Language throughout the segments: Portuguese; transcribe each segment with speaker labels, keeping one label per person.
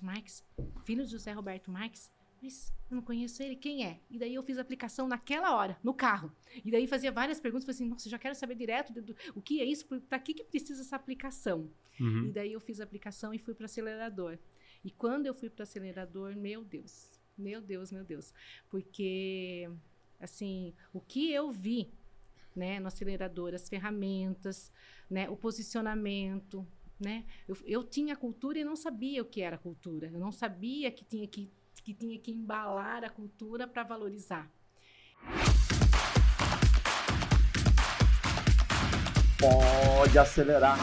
Speaker 1: Marcos Marques, filho de José Roberto Marques. Mas eu não conheço ele, quem é? E daí eu fiz a aplicação naquela hora, no carro. E daí fazia várias perguntas, falei assim, nossa, já quero saber direto do, do, o que é isso, para que, que precisa essa aplicação? Uhum. E daí eu fiz a aplicação e fui para o acelerador. E quando eu fui para o acelerador, meu Deus, meu Deus, meu Deus. Porque, assim, o que eu vi né, no acelerador, as ferramentas, né, o posicionamento, né? Eu, eu tinha cultura e não sabia o que era cultura. Eu não sabia que tinha que, que, tinha que embalar a cultura para valorizar.
Speaker 2: Pode acelerar.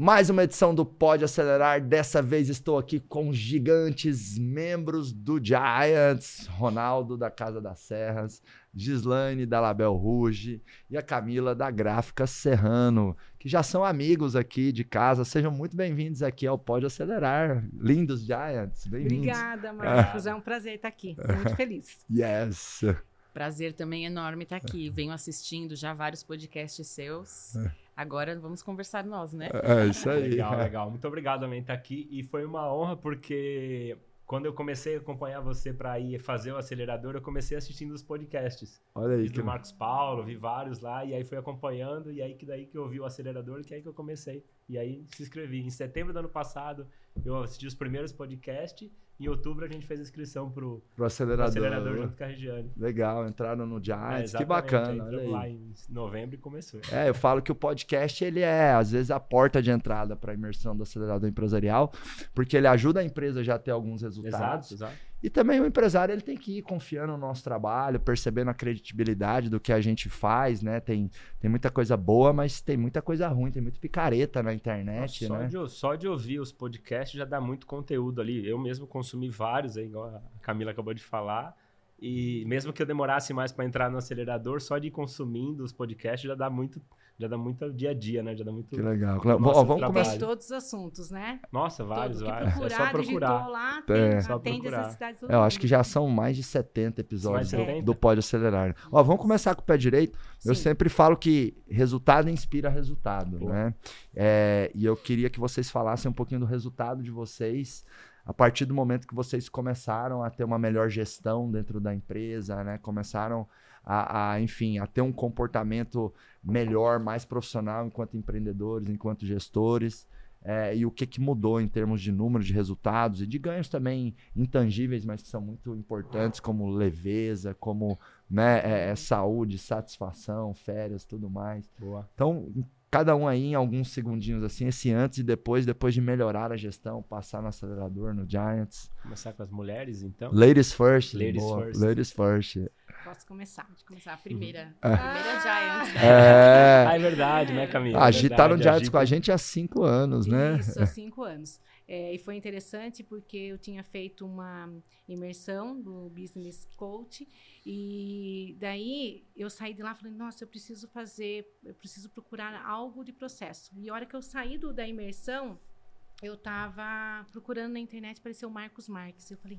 Speaker 2: Mais uma edição do Pode Acelerar. Dessa vez estou aqui com gigantes membros do Giants, Ronaldo da Casa das Serras, Gislaine da Label Rouge e a Camila da Gráfica Serrano, que já são amigos aqui de casa. Sejam muito bem-vindos aqui ao Pode Acelerar. Lindos Giants, bem-vindos.
Speaker 1: Obrigada, Marcos. É um prazer estar aqui. Muito feliz.
Speaker 2: Yes.
Speaker 3: Prazer também enorme estar aqui. Venho assistindo já vários podcasts seus. É. Agora vamos conversar nós, né?
Speaker 2: É, é isso aí.
Speaker 4: Legal, legal. Muito obrigado também estar aqui. E foi uma honra porque quando eu comecei a acompanhar você para ir fazer o acelerador, eu comecei assistindo os podcasts.
Speaker 2: Olha aí.
Speaker 4: do Marcos Paulo, vi vários lá, e aí fui acompanhando, e aí que daí que eu vi o acelerador, que aí que eu comecei. E aí se inscrevi. Em setembro do ano passado, eu assisti os primeiros podcasts em outubro a gente fez a inscrição pro,
Speaker 2: pro acelerador.
Speaker 4: Pro acelerador junto com a Regiane.
Speaker 2: Legal, entraram no Giants, é, que bacana.
Speaker 4: Entramos lá em novembro e começou.
Speaker 2: É, eu falo que o podcast ele é às vezes a porta de entrada para a imersão do acelerador empresarial, porque ele ajuda a empresa já a ter alguns resultados.
Speaker 4: Exato, exato.
Speaker 2: E também o empresário ele tem que ir confiando no nosso trabalho, percebendo a credibilidade do que a gente faz, né? Tem, tem muita coisa boa, mas tem muita coisa ruim, tem muito picareta na internet,
Speaker 4: Nossa,
Speaker 2: né?
Speaker 4: Só de, só de ouvir os podcasts já dá muito conteúdo ali. Eu mesmo consumi vários, aí, igual a Camila acabou de falar. E mesmo que eu demorasse mais para entrar no acelerador, só de ir consumindo os podcasts já dá muito já dá muito dia a dia, né? Já dá muito.
Speaker 2: Que legal. Bom, vamos começar.
Speaker 1: Tem todos os assuntos, né?
Speaker 4: Nossa, vários, Todo vários.
Speaker 1: Procurar, é
Speaker 4: só procurar.
Speaker 1: Lá, tem, é. Só procurar.
Speaker 2: é, Eu acho que já são mais de 70 episódios do, do Pode Acelerar. Ó, vamos começar com o pé direito. Sim. Eu sempre falo que resultado inspira resultado, Pô. né? É, e eu queria que vocês falassem um pouquinho do resultado de vocês a partir do momento que vocês começaram a ter uma melhor gestão dentro da empresa, né? Começaram a, a, enfim, a ter um comportamento melhor, mais profissional enquanto empreendedores, enquanto gestores. É, e o que, que mudou em termos de número de resultados e de ganhos também intangíveis, mas que são muito importantes, como leveza, como né, é, é saúde, satisfação, férias, tudo mais.
Speaker 4: Boa.
Speaker 2: Então, cada um aí em alguns segundinhos assim, esse antes e depois, depois de melhorar a gestão, passar no acelerador, no Giants.
Speaker 4: Começar com as mulheres, então?
Speaker 2: Ladies first.
Speaker 4: Ladies
Speaker 2: boa.
Speaker 4: first.
Speaker 2: Ladies first.
Speaker 1: Posso começar? Pode começar a primeira.
Speaker 3: Uhum. A primeira Giants.
Speaker 2: É.
Speaker 4: ah, é verdade, né, Camila?
Speaker 2: A Gi tá no Giants com a gente há cinco anos, né?
Speaker 1: Isso, há cinco anos. É, e foi interessante porque eu tinha feito uma imersão do Business Coach e daí eu saí de lá falando, nossa, eu preciso fazer, eu preciso procurar algo de processo. E a hora que eu saí do, da imersão, eu estava procurando na internet, apareceu o Marcos Marques. Eu falei,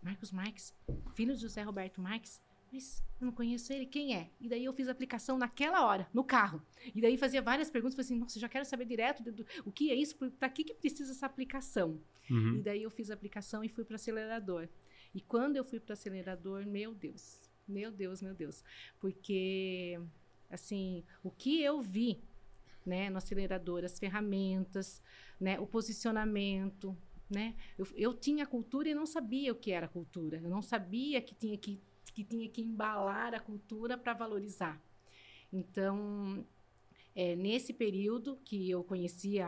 Speaker 1: Marcos Marques, filho de José Roberto Marques? Mas eu não conheço ele, quem é? E daí eu fiz a aplicação naquela hora, no carro. E daí fazia várias perguntas, falei assim, nossa, já quero saber direto do, do, o que é isso, para que, que precisa essa aplicação? Uhum. E daí eu fiz a aplicação e fui para o acelerador. E quando eu fui para o acelerador, meu Deus, meu Deus, meu Deus. Porque, assim, o que eu vi né, no acelerador, as ferramentas, né, o posicionamento, né? Eu, eu tinha cultura e não sabia o que era cultura. Eu não sabia que tinha que que tinha que embalar a cultura para valorizar. Então, é, nesse período que eu conhecia,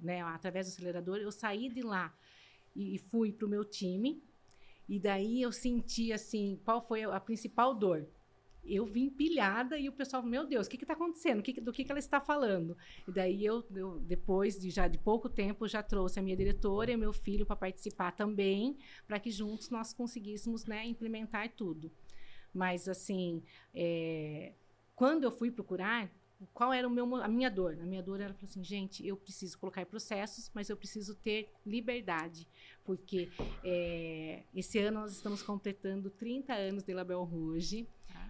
Speaker 1: né, através do acelerador, eu saí de lá e fui para o meu time. E daí eu senti assim, qual foi a principal dor? Eu vim pilhada e o pessoal, meu Deus, o que está acontecendo? Que, do que, que ela está falando? E daí eu, eu, depois de já de pouco tempo, já trouxe a minha diretora e meu filho para participar também, para que juntos nós conseguíssemos né, implementar tudo. Mas assim, é, quando eu fui procurar, qual era o meu, a minha dor? A minha dor era assim, gente, eu preciso colocar processos, mas eu preciso ter liberdade, porque é, esse ano nós estamos completando 30 anos de Label Rouge.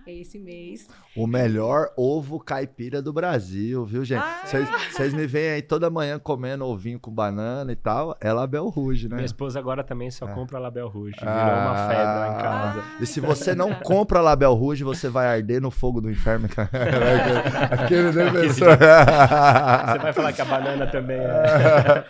Speaker 1: É esse mês.
Speaker 2: O melhor ovo caipira do Brasil, viu, gente? Vocês ah! me veem aí toda manhã comendo ovinho com banana e tal. É Label Rouge, né?
Speaker 4: Minha esposa agora também só é. compra Label Rouge. Virou ah, uma febre lá em casa.
Speaker 2: E se você não compra Label Rouge, você vai arder no fogo do inferno.
Speaker 4: Aquele defensor. você vai falar que a banana também é.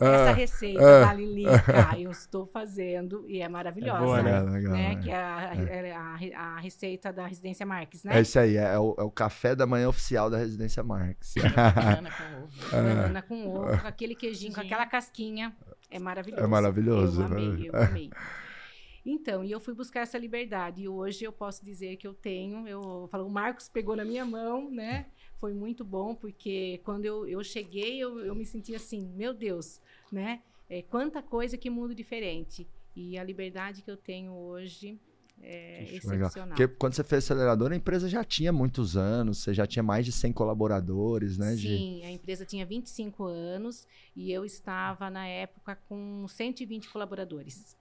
Speaker 1: Não, essa receita ah. da Lilica eu estou fazendo e é maravilhosa. É boa, né? Legal, né? Que é a, é. a, a, receita da Residência Marques, né?
Speaker 2: É isso aí, é o, é o café da manhã oficial da Residência Marques.
Speaker 1: Banana com ovo. Banana com ovo, com aquele queijinho, com aquela casquinha. É maravilhoso.
Speaker 2: É maravilhoso.
Speaker 1: Eu amei, eu amei. Então, e eu fui buscar essa liberdade. E hoje eu posso dizer que eu tenho. Eu falo, o Marcos pegou na minha mão, né? Foi muito bom, porque quando eu, eu cheguei, eu, eu me senti assim, meu Deus, né? É, quanta coisa, que mundo diferente. E a liberdade que eu tenho hoje é Ixi, excepcional.
Speaker 2: Porque quando você fez acelerador, a empresa já tinha muitos anos, você já tinha mais de 100 colaboradores, né?
Speaker 1: Sim, a empresa tinha 25 anos e eu estava, na época, com 120 colaboradores.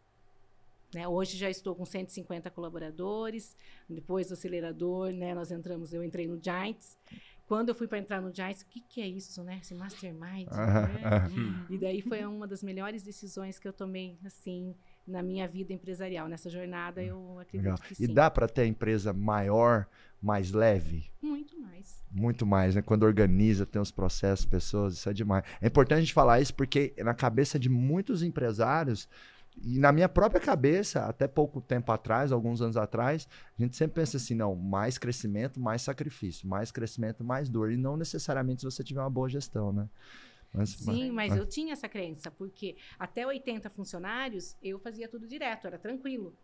Speaker 1: Né? Hoje já estou com 150 colaboradores. Depois do acelerador, né, nós entramos, eu entrei no Giants. Quando eu fui para entrar no Giants, o que, que é isso, né? Esse mastermind. né? e daí foi uma das melhores decisões que eu tomei, assim, na minha vida empresarial. Nessa jornada, eu acredito Legal. que sim.
Speaker 2: E dá para ter a empresa maior, mais leve?
Speaker 1: Muito mais.
Speaker 2: Muito mais, né? Quando organiza, tem os processos, pessoas, isso é demais. É importante a gente falar isso porque na cabeça de muitos empresários e na minha própria cabeça, até pouco tempo atrás, alguns anos atrás, a gente sempre pensa assim: não, mais crescimento, mais sacrifício, mais crescimento, mais dor. E não necessariamente se você tiver uma boa gestão, né?
Speaker 1: Mas, Sim, mas, mas eu tinha essa crença, porque até 80 funcionários eu fazia tudo direto, era tranquilo.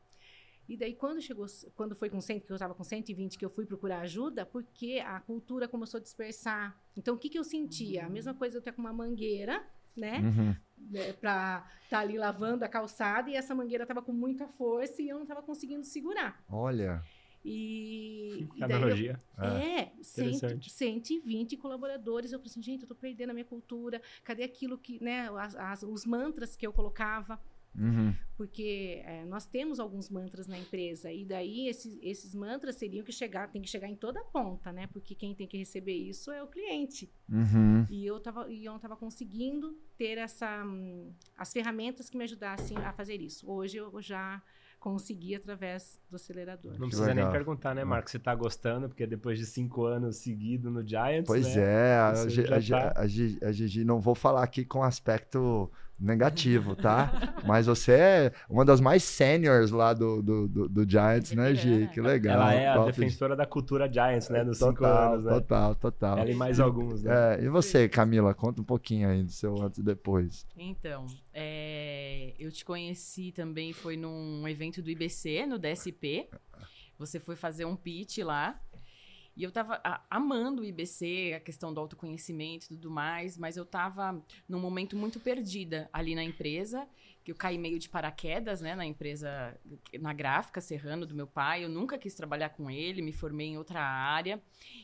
Speaker 1: E daí, quando chegou, quando foi com 100, que eu estava com 120, que eu fui procurar ajuda, porque a cultura começou a dispersar. Então, o que, que eu sentia? Uhum. A mesma coisa eu ter com uma mangueira, né? Uhum. É, para estar tá ali lavando a calçada e essa mangueira estava com muita força e eu não estava conseguindo segurar.
Speaker 2: Olha.
Speaker 1: E,
Speaker 4: e analogia.
Speaker 1: Eu, é, é 120 colaboradores. Eu falei assim, gente, eu estou perdendo a minha cultura. Cadê aquilo que, né, as, as, os mantras que eu colocava? Uhum. Porque é, nós temos alguns mantras na empresa e daí esses, esses mantras teriam que chegar, tem que chegar em toda a ponta, né? Porque quem tem que receber isso é o cliente. Uhum. E eu tava, e eu não estava conseguindo ter essa, hum, as ferramentas que me ajudassem a fazer isso. Hoje eu já consegui através do acelerador.
Speaker 4: Não precisa nem perguntar, né, Marcos, se está gostando, porque depois de cinco anos seguido no Giants.
Speaker 2: Pois
Speaker 4: né,
Speaker 2: é, a, a, tá... a, a Gigi, não vou falar aqui com aspecto negativo, tá? Mas você é uma das mais seniors lá do, do, do, do Giants, né, Gi? Que legal.
Speaker 4: Ela é a defensora da cultura Giants, né? Nos total, cinco anos, né?
Speaker 2: Total, total.
Speaker 4: Ela e mais alguns, né?
Speaker 2: É, e você, Camila, conta um pouquinho aí do seu antes e depois.
Speaker 3: Então, é, eu te conheci também, foi num evento do IBC, no DSP. Você foi fazer um pitch lá. E eu tava amando o IBC, a questão do autoconhecimento e tudo mais, mas eu tava num momento muito perdida ali na empresa, que eu caí meio de paraquedas, né, na empresa, na gráfica Serrano do meu pai. Eu nunca quis trabalhar com ele, me formei em outra área.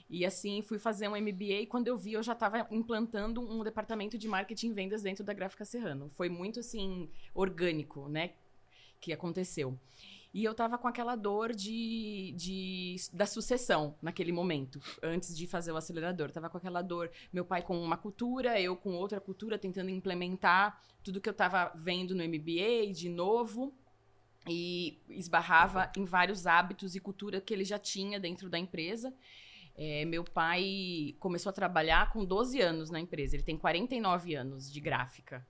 Speaker 3: E assim, fui fazer um MBA e quando eu vi, eu já estava implantando um departamento de marketing e vendas dentro da gráfica Serrano. Foi muito assim orgânico, né, que aconteceu. E eu tava com aquela dor de, de, da sucessão naquele momento, antes de fazer o acelerador. tava com aquela dor, meu pai com uma cultura, eu com outra cultura, tentando implementar tudo que eu tava vendo no MBA de novo. E esbarrava em vários hábitos e cultura que ele já tinha dentro da empresa. É, meu pai começou a trabalhar com 12 anos na empresa. Ele tem 49 anos de gráfica.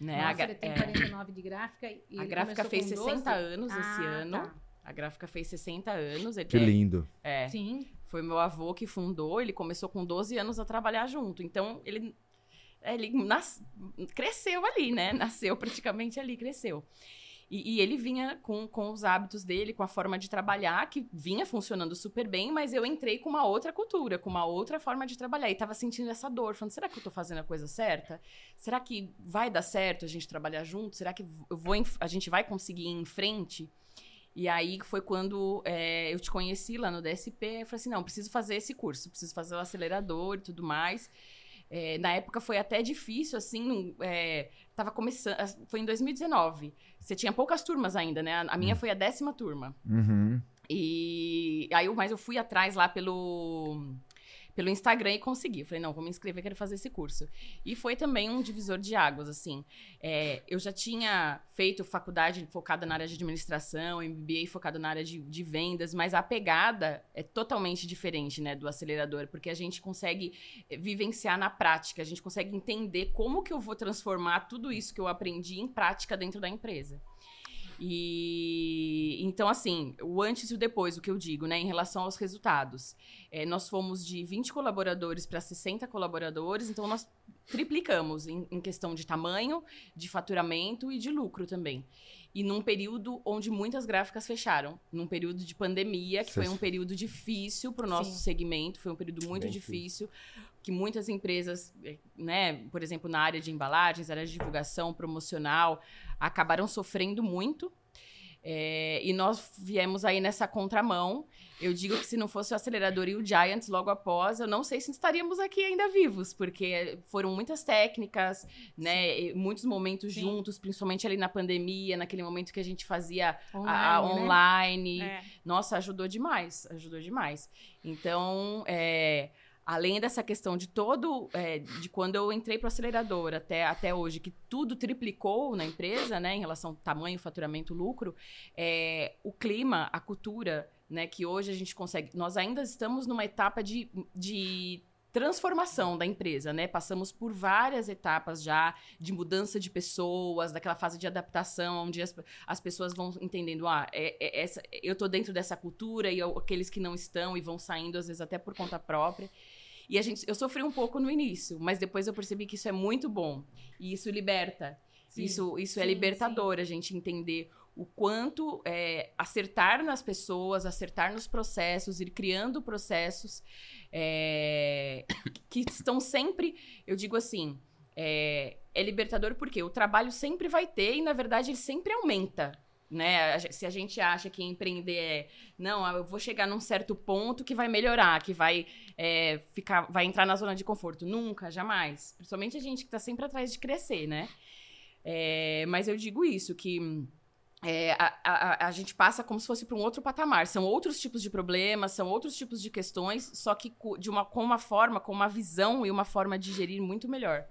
Speaker 1: Né? Nossa, a, ele tem 49 é, de gráfica. E
Speaker 3: a gráfica fez 60 anos ah, esse ano. Tá. A gráfica fez 60 anos.
Speaker 2: que lindo.
Speaker 3: É, Sim. Foi meu avô que fundou. Ele começou com 12 anos a trabalhar junto. Então, ele, ele nas, cresceu ali, né? Nasceu praticamente ali, cresceu. E, e, ele vinha com, com os hábitos dele, com a forma de trabalhar, que vinha funcionando super bem, mas eu entrei com uma outra cultura, com uma outra forma de trabalhar. E tava sentindo essa dor, falando: será que eu tô fazendo a coisa certa? Será que vai dar certo a gente trabalhar junto? Será que eu vou a gente vai conseguir ir em frente? E aí foi quando é, eu te conheci lá no DSP. Eu falei assim: não, preciso fazer esse curso, preciso fazer o acelerador e tudo mais. É, na época foi até difícil, assim, é, tava começando, foi em 2019. Você tinha poucas turmas ainda, né? A, minha uhum. foi a décima turma. Uhum. E aí, mas eu fui atrás lá pelo pelo Instagram e consegui. Falei, não, vou me inscrever, quero fazer esse curso. E foi também um divisor de águas, assim. É, eu já tinha feito faculdade focada na área de administração, MBA focado na área de, de, vendas, mas a pegada é totalmente diferente, né, do acelerador, porque a gente consegue eh, vivenciar na prática, a gente consegue entender como que eu vou transformar tudo isso que eu aprendi em prática dentro da empresa. E então, assim, o antes e o depois, o que eu digo, né, em relação aos resultados. É, nós fomos de 20 colaboradores para 60 colaboradores, então nós triplicamos em, em, questão de tamanho, de faturamento e de lucro também. E num período onde muitas gráficas fecharam, num período de pandemia, que foi um período difícil para o nosso Sim. segmento, foi um período muito Bem difícil, que muitas empresas, eh, né, por exemplo, na área de embalagens, área de divulgação promocional, acabaram sofrendo muito. É, e nós viemos aí nessa contramão. Eu digo que se não fosse o acelerador e o Giants logo após, eu não sei se estaríamos aqui ainda vivos, porque foram muitas técnicas, né? Muitos momentos Sim. juntos, principalmente ali na pandemia, naquele momento que a gente fazia online. A, a online. Né? É. Nossa, ajudou demais, ajudou demais. Então, é, além dessa questão de todo, é, de quando eu entrei para o acelerador até, até hoje, que tudo triplicou na empresa, né, em relação ao tamanho, faturamento, lucro, é, o clima, a cultura, né, que hoje a gente consegue, nós ainda estamos numa etapa de, de transformação da empresa, né? Passamos por várias etapas já de mudança de pessoas, daquela fase de adaptação, onde as, as pessoas vão entendendo, ah, é, é essa, eu tô dentro dessa cultura e eu, aqueles que não estão e vão saindo às vezes até por conta própria. E a gente, eu sofri um pouco no início, mas depois eu percebi que isso é muito bom. E isso liberta. Sim, isso isso é sim, é libertador, sim. a gente entender o quanto é, acertar nas pessoas, acertar nos processos, ir criando processos é, que estão sempre, eu digo assim, é, é libertador porque o trabalho sempre vai ter e, na verdade, ele sempre aumenta né? Se a gente acha que empreender é, não, eu vou chegar num certo ponto que vai melhorar, que vai é, ficar, vai entrar na zona de conforto. Nunca, jamais. Principalmente a gente que está sempre atrás de crescer, né? É, mas eu digo isso, que é, a, a, a, gente passa como se fosse para um outro patamar. São outros tipos de problemas, são outros tipos de questões, só que de uma, com uma forma, com uma visão e uma forma de gerir muito melhor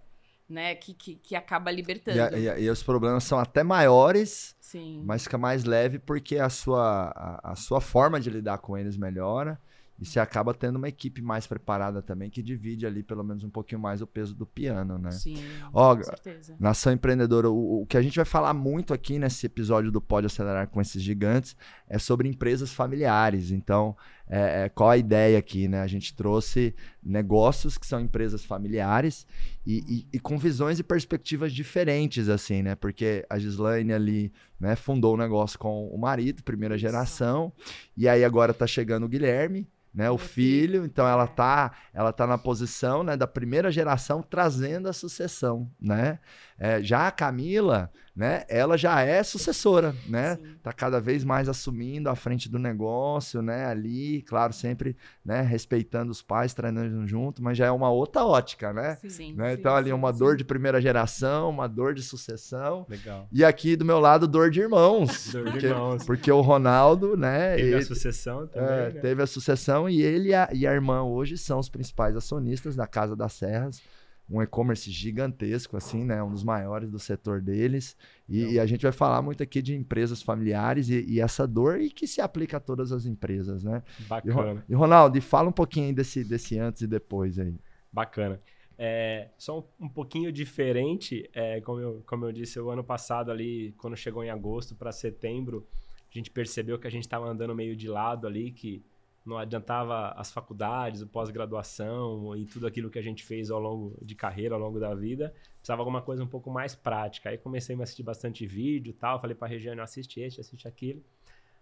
Speaker 3: né? Que, que, que acaba libertando.
Speaker 2: E, e, e, os problemas são até maiores, Sim. mas fica mais leve porque a sua, a, a sua forma de lidar com eles melhora. E você acaba tendo uma equipe mais preparada também, que divide ali pelo menos um pouquinho mais o peso do piano, né?
Speaker 3: Sim, Ó, com certeza.
Speaker 2: Nação Empreendedora, o, o, que a gente vai falar muito aqui nesse episódio do Pode Acelerar com esses gigantes é sobre empresas familiares. Então, é, é, qual a ideia aqui, né? A gente trouxe negócios que são empresas familiares e, e, e, com visões e perspectivas diferentes, assim, né? Porque a Gislaine ali né, fundou o um negócio com o marido, primeira geração, e aí agora tá chegando o Guilherme, né, o filho, então ela tá, ela tá na posição, né, da primeira geração trazendo a sucessão, né? É, já a Camila, né, ela já é sucessora, né? Sim. Tá cada vez mais assumindo a frente do negócio, né, ali, claro, sempre, né, respeitando os pais, treinando junto, mas já é uma outra ótica, né? Sim. né? Então ali uma dor de primeira geração, uma dor de sucessão.
Speaker 4: Legal.
Speaker 2: E aqui do meu lado dor de irmãos.
Speaker 4: dor
Speaker 2: porque,
Speaker 4: de irmãos.
Speaker 2: Porque o Ronaldo, né,
Speaker 4: teve ele, a sucessão também, é,
Speaker 2: né? teve a sucessão e ele e a, e a irmã hoje são os principais acionistas da Casa das Serras um e-commerce gigantesco, assim, né? Um dos maiores do setor deles. E, e, a gente vai falar muito aqui de empresas familiares e, e, essa dor e que se aplica a todas as empresas, né?
Speaker 4: Bacana.
Speaker 2: E, e Ronaldo, fala um pouquinho desse, desse antes e depois aí.
Speaker 4: Bacana. É, só um, um pouquinho diferente, é, como, eu, como eu disse, o ano passado ali, quando chegou em agosto para setembro, a gente percebeu que a gente estava andando meio de lado ali, que não adiantava as faculdades, o pós-graduação e tudo aquilo que a gente fez ao longo de carreira, ao longo da vida. Precisava alguma coisa um pouco mais prática. Aí comecei a assistir bastante vídeo e tal. Falei para a Regiane, assiste este, assiste aquilo.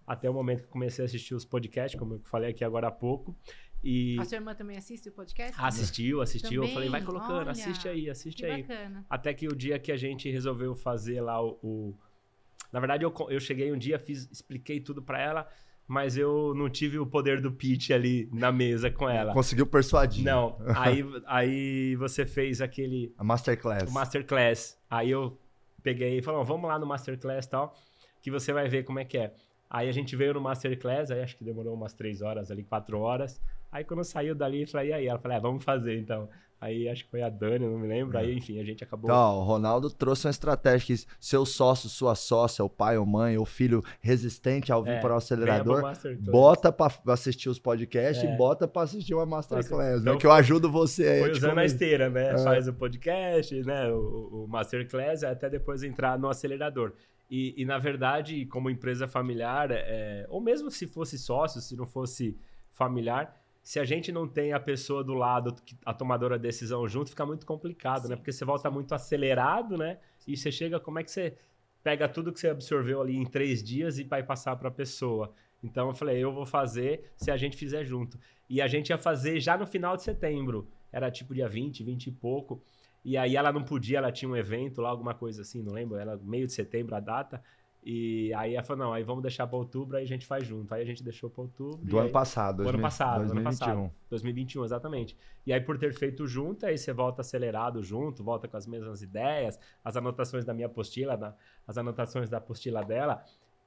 Speaker 4: Até o momento que comecei a assistir os podcasts, como eu falei aqui agora há pouco. E...
Speaker 1: A sua irmã também assiste o podcast?
Speaker 4: Assistiu, assistiu. Também? Eu falei, vai colocando, Olha, assiste aí, assiste aí. Bacana. Até que o dia que a gente resolveu fazer lá o. o... Na verdade, eu, eu cheguei um dia, fiz, expliquei tudo para ela mas eu não tive o poder do pitch ali na mesa com ela.
Speaker 2: Conseguiu persuadir.
Speaker 4: Não. Aí, aí você fez aquele.
Speaker 2: A Masterclass.
Speaker 4: O Masterclass. Aí eu peguei e falei, vamos lá no Masterclass e tal, que você vai ver como é que é. Aí a gente veio no Masterclass, aí acho que demorou umas três horas ali, quatro horas. Aí quando saiu dali, eu falei, e aí? Ela falou, é, vamos fazer então. Aí acho que foi a Dani, não me lembro. Aí, é. enfim, a gente acabou.
Speaker 2: Então, o Ronaldo trouxe uma estratégia que seu sócio, sua sócia, o pai ou mãe, ou filho resistente ao vir é, para o acelerador, bota para assistir os podcasts é. e bota para assistir uma Masterclass, né? então, né? Que eu ajudo você aí.
Speaker 4: Foi usando a esteira, né? É. Faz o podcast, né? O, o Masterclass, até depois entrar no acelerador. E, e, na verdade, como empresa familiar, é, ou mesmo se fosse sócio, se não fosse familiar, se a gente não tem a pessoa do lado, a tomadora de decisão junto, fica muito complicado, né? sim, né? Porque você volta sim. muito acelerado, né? E você chega, como é que você pega tudo que você absorveu ali em três dias e vai passar para a pessoa? Então eu falei, eu vou fazer se a gente fizer junto. E a gente ia fazer já no final de setembro. Era tipo dia 20, 20 e pouco. E aí ela não podia, ela tinha um evento lá, alguma coisa assim, não lembro, era meio de setembro a data. E aí ela falou, não, aí vamos deixar para outubro, aí a gente faz junto. Aí a gente deixou para outubro.
Speaker 2: Do ano
Speaker 4: aí...
Speaker 2: passado.
Speaker 4: Do ano passado, 2021. ano passado. 2021, exatamente. E aí por ter feito junto, aí você volta acelerado junto, volta com as mesmas ideias, as anotações da minha apostila, as anotações da apostila dela.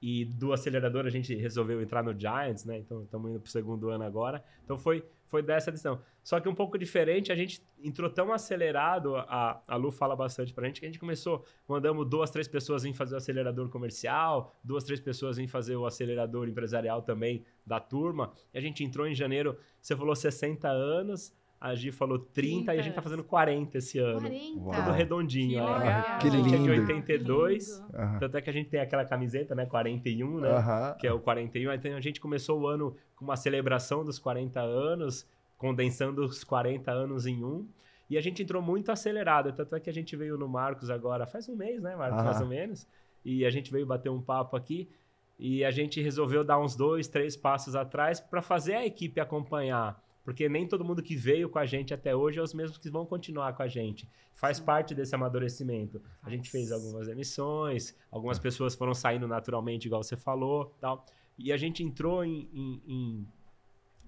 Speaker 4: E do acelerador a gente resolveu entrar no Giants, né? Então estamos indo para o segundo ano agora. Então foi, foi dessa decisão. Só que um pouco diferente, a gente entrou tão acelerado, a, a Lu fala bastante para a gente, que a gente começou, mandamos duas, três pessoas em fazer o acelerador comercial, duas, três pessoas em fazer o acelerador empresarial também da turma. E a gente entrou em janeiro, você falou 60 anos, a Gi falou 30, 30 e a gente tá fazendo 40 esse ano. 40. Tudo redondinho.
Speaker 1: Que,
Speaker 4: né?
Speaker 2: que lindo.
Speaker 4: A gente é de 82. Uhum. Tanto é que a gente tem aquela camiseta, né? 41, né? Uhum. Que é o 41. Então a gente começou o ano com uma celebração dos 40 anos, condensando os 40 anos em um. E a gente entrou muito acelerado. Tanto é que a gente veio no Marcos agora faz um mês, né, Marcos? Uhum. Mais ou menos. E a gente veio bater um papo aqui. E a gente resolveu dar uns dois, três passos atrás para fazer a equipe acompanhar porque nem todo mundo que veio com a gente até hoje é os mesmos que vão continuar com a gente. Faz Sim. parte desse amadurecimento. Faz. A gente fez algumas emissões, algumas pessoas foram saindo naturalmente, igual você falou, tal. E a gente entrou em, em, em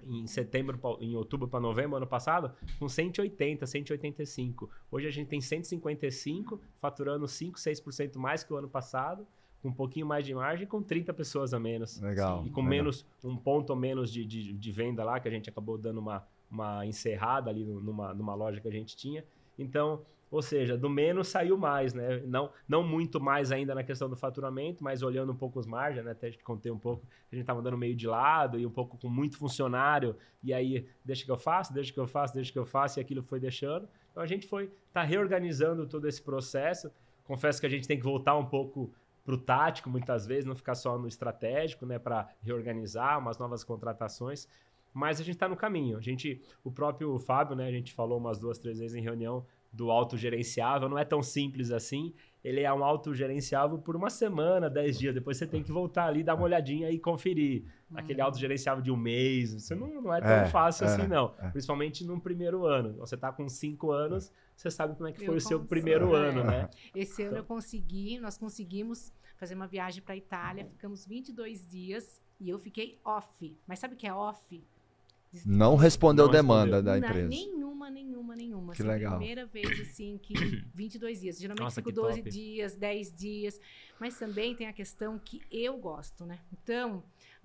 Speaker 4: em setembro, em outubro para novembro, ano passado, com 180, 185. Hoje a gente tem 155, faturando 5, 6% mais que o ano passado com um pouquinho mais de margem, com 30 pessoas a menos.
Speaker 2: Legal.
Speaker 4: E com
Speaker 2: legal.
Speaker 4: menos, um ponto ou menos de, de, de, venda lá, que a gente acabou dando uma, uma encerrada ali numa, numa loja que a gente tinha. Então, ou seja, do menos saiu mais, né? Não, não muito mais ainda na questão do faturamento, mas olhando um pouco os margens, né? Até contei um pouco, a gente estava dando meio de lado e um pouco com muito funcionário, e aí, deixa que eu faço, deixa que eu faço, deixa que eu faço, e aquilo foi deixando. Então a gente foi, tá reorganizando todo esse processo. Confesso que a gente tem que voltar um pouco para o tático, muitas vezes, não ficar só no estratégico, né, para reorganizar umas novas contratações. Mas a gente está no caminho. A gente, o próprio Fábio, né, a gente falou umas duas, três vezes em reunião do autogerenciável, não é tão simples assim. Ele é um autogerenciável por uma semana, dez dias. Depois você tem que voltar ali, dar uma olhadinha e conferir. Hum. Aquele autogerenciável de um mês, isso não, não é tão é, fácil é, assim, não. É. Principalmente no primeiro ano. Você está com cinco anos, você sabe como é que eu foi o seu primeiro ano, né?
Speaker 1: Esse ano então. eu consegui, nós conseguimos fazer uma viagem para a Itália, ficamos 22 dias e eu fiquei off. Mas sabe o que é off?
Speaker 2: Não respondeu não demanda respondeu. da empresa.
Speaker 1: Nenhuma, nenhuma, nenhuma.
Speaker 2: Que assim, legal.
Speaker 1: A primeira vez, assim, que 22 dias. Geralmente Nossa, fico 12 top. dias, 10 dias. Mas também tem a questão que eu gosto, né? Então...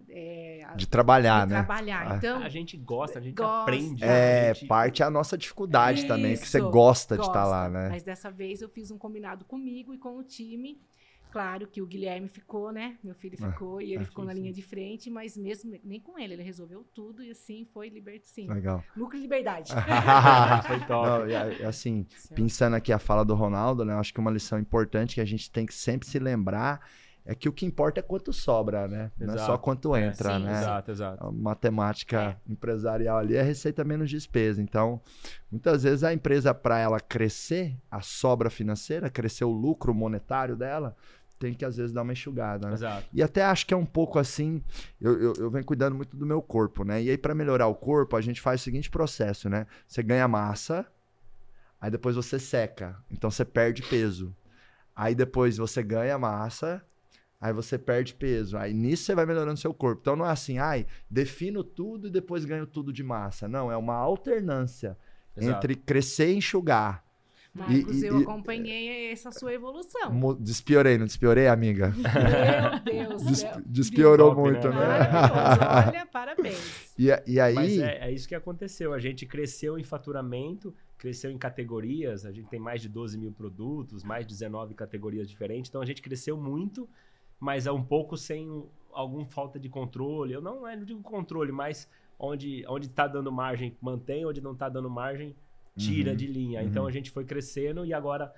Speaker 1: É,
Speaker 2: de trabalhar,
Speaker 1: de
Speaker 2: né?
Speaker 1: Trabalhar. Então,
Speaker 4: a gente gosta, a gente gosta. aprende.
Speaker 2: É,
Speaker 4: gente...
Speaker 2: parte é a nossa dificuldade Isso, também, que você gosta, gosta de estar lá, né?
Speaker 1: Mas dessa vez eu fiz um combinado comigo e com o time Claro que o Guilherme ficou, né? Meu filho ah, ficou e ele ficou na linha de frente, mas mesmo nem com ele, ele resolveu tudo e assim foi liberto sim.
Speaker 2: Legal.
Speaker 1: Lucro e liberdade.
Speaker 2: foi top. Não, e, assim, pensando aqui a fala do Ronaldo, né? Acho que uma lição importante que a gente tem que sempre se lembrar é que o que importa é quanto sobra, né? Exato. Não é só quanto é, entra, é, sim, né?
Speaker 4: Exato, exato. A
Speaker 2: matemática é. empresarial ali é receita menos despesa. Então, muitas vezes a empresa, para ela crescer, a sobra financeira, crescer o lucro monetário dela, tem que às vezes dar uma enxugada, né?
Speaker 4: Exato.
Speaker 2: E até acho que é um pouco assim, eu, eu, eu venho cuidando muito do meu corpo, né? E aí para melhorar o corpo, a gente faz o seguinte processo, né? Você ganha massa, aí depois você seca, então você perde peso. Aí depois você ganha massa, aí você perde peso. Aí nisso você vai melhorando seu corpo. Então não é assim, ai, defino tudo e depois ganho tudo de massa. Não, é uma alternância Exato. entre crescer e enxugar.
Speaker 1: Marcos, e, eu e, acompanhei essa sua evolução.
Speaker 2: Despiorei, não despiorei, amiga?
Speaker 1: Meu Deus.
Speaker 2: Des, despiorou Top, muito, né?
Speaker 1: né? Olha, parabéns.
Speaker 2: E, e aí...
Speaker 4: Mas é, é isso que aconteceu. A gente cresceu em faturamento, cresceu em categorias. A gente tem mais de 12 mil produtos, mais de 19 categorias diferentes. Então a gente cresceu muito, mas é um pouco sem alguma falta de controle. Eu não, não digo controle, mas onde onde está dando margem mantém, onde não está dando margem tira uhum, de linha. Uhum. Então a gente foi crescendo e agora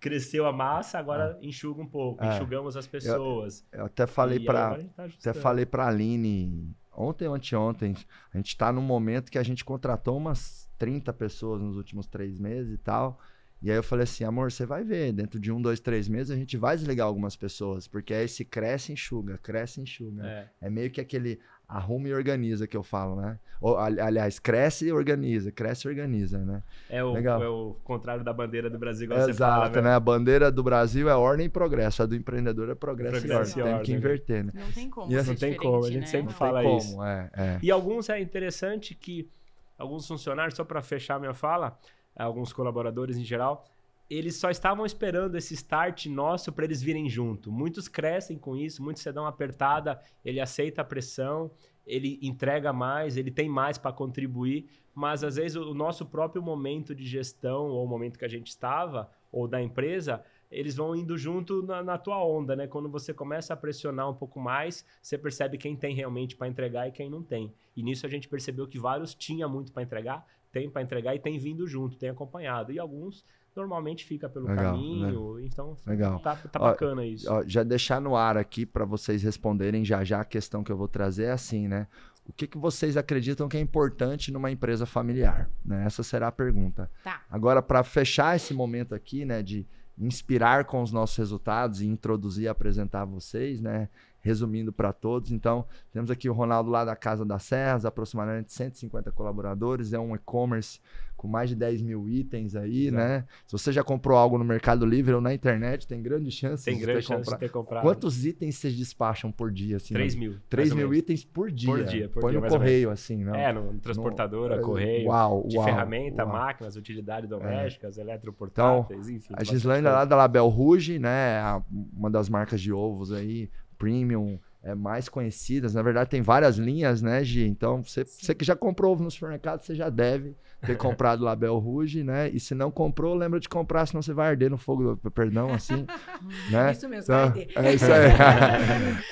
Speaker 4: cresceu a massa, agora ah. enxuga um pouco, é. enxugamos as pessoas.
Speaker 2: Eu, eu até falei para tá até falei para Aline ontem ou anteontem, a gente está num momento que a gente contratou umas 30 pessoas nos últimos três meses e tal. E aí eu falei assim, amor, você vai ver, dentro de um, dois, três meses a gente vai desligar algumas pessoas, porque aí se cresce, enxuga, cresce, enxuga. É, é meio que aquele arruma e organiza que eu falo, né? Ou, aliás, cresce e organiza, cresce e organiza, né?
Speaker 4: É o, é o contrário da bandeira do Brasil,
Speaker 2: igual Exato, você fala, né? né? A bandeira do Brasil é ordem e progresso, a do empreendedor é progresso, progresso e ordem. Tem que inverter, né?
Speaker 3: Não tem como. E
Speaker 4: não tem como, a gente
Speaker 3: né?
Speaker 4: sempre
Speaker 3: não
Speaker 4: fala
Speaker 2: como,
Speaker 4: isso.
Speaker 2: É, é.
Speaker 4: E alguns é interessante que alguns funcionários, só para fechar minha fala, alguns colaboradores em geral, eles só estavam esperando esse start nosso para eles virem junto. Muitos crescem com isso, muitos se dão uma apertada, ele aceita a pressão, ele entrega mais, ele tem mais para contribuir, mas às vezes o nosso próprio momento de gestão ou o momento que a gente estava ou da empresa, eles vão indo junto na, na tua onda, né? Quando você começa a pressionar um pouco mais, você percebe quem tem realmente para entregar e quem não tem. E nisso a gente percebeu que vários tinha muito para entregar, tem para entregar e tem vindo junto, tem acompanhado. E alguns normalmente fica pelo Legal, caminho. Né? Então,
Speaker 2: Legal.
Speaker 4: Tá, tá bacana ó, isso.
Speaker 2: Ó, já deixar no ar aqui para vocês responderem já já a questão que eu vou trazer é assim, né? O que, que vocês acreditam que é importante numa empresa familiar? Né? Essa será a pergunta.
Speaker 1: Tá.
Speaker 2: Agora, para fechar esse momento aqui, né, de inspirar com os nossos resultados e introduzir e apresentar vocês, né? Resumindo para todos, então temos aqui o Ronaldo lá da Casa das Serras, aproximadamente 150 colaboradores, é um e-commerce com mais de 10 mil itens aí, Exato. né? Se você já comprou algo no Mercado Livre ou na internet, tem grande chance,
Speaker 4: tem
Speaker 2: de,
Speaker 4: grande
Speaker 2: ter
Speaker 4: chance de ter comprado.
Speaker 2: Quantos itens vocês despacham por dia? Assim,
Speaker 4: 3 mil.
Speaker 2: 3 mil itens por dia.
Speaker 4: Por dia, por
Speaker 2: Põe
Speaker 4: dia,
Speaker 2: no correio, assim, não?
Speaker 4: É, no transportadora, no, correio,
Speaker 2: uau,
Speaker 4: de
Speaker 2: uau,
Speaker 4: ferramenta,
Speaker 2: uau.
Speaker 4: máquinas, utilidades domésticas, é.
Speaker 2: eletroportáteis,
Speaker 4: então, enfim.
Speaker 2: A Gislaine lá da Label Rouge, né? Uma das marcas de ovos aí, premium, é, mais conhecidas. Na verdade, tem várias linhas, né, Gi? Então, você, você que já comprou ovo no supermercado, você já deve ter comprado Label Rouge, né? E se não comprou, lembra de comprar, senão você vai arder no fogo, do, perdão, assim. né?
Speaker 1: Isso mesmo, então, vai arder.
Speaker 2: É isso aí.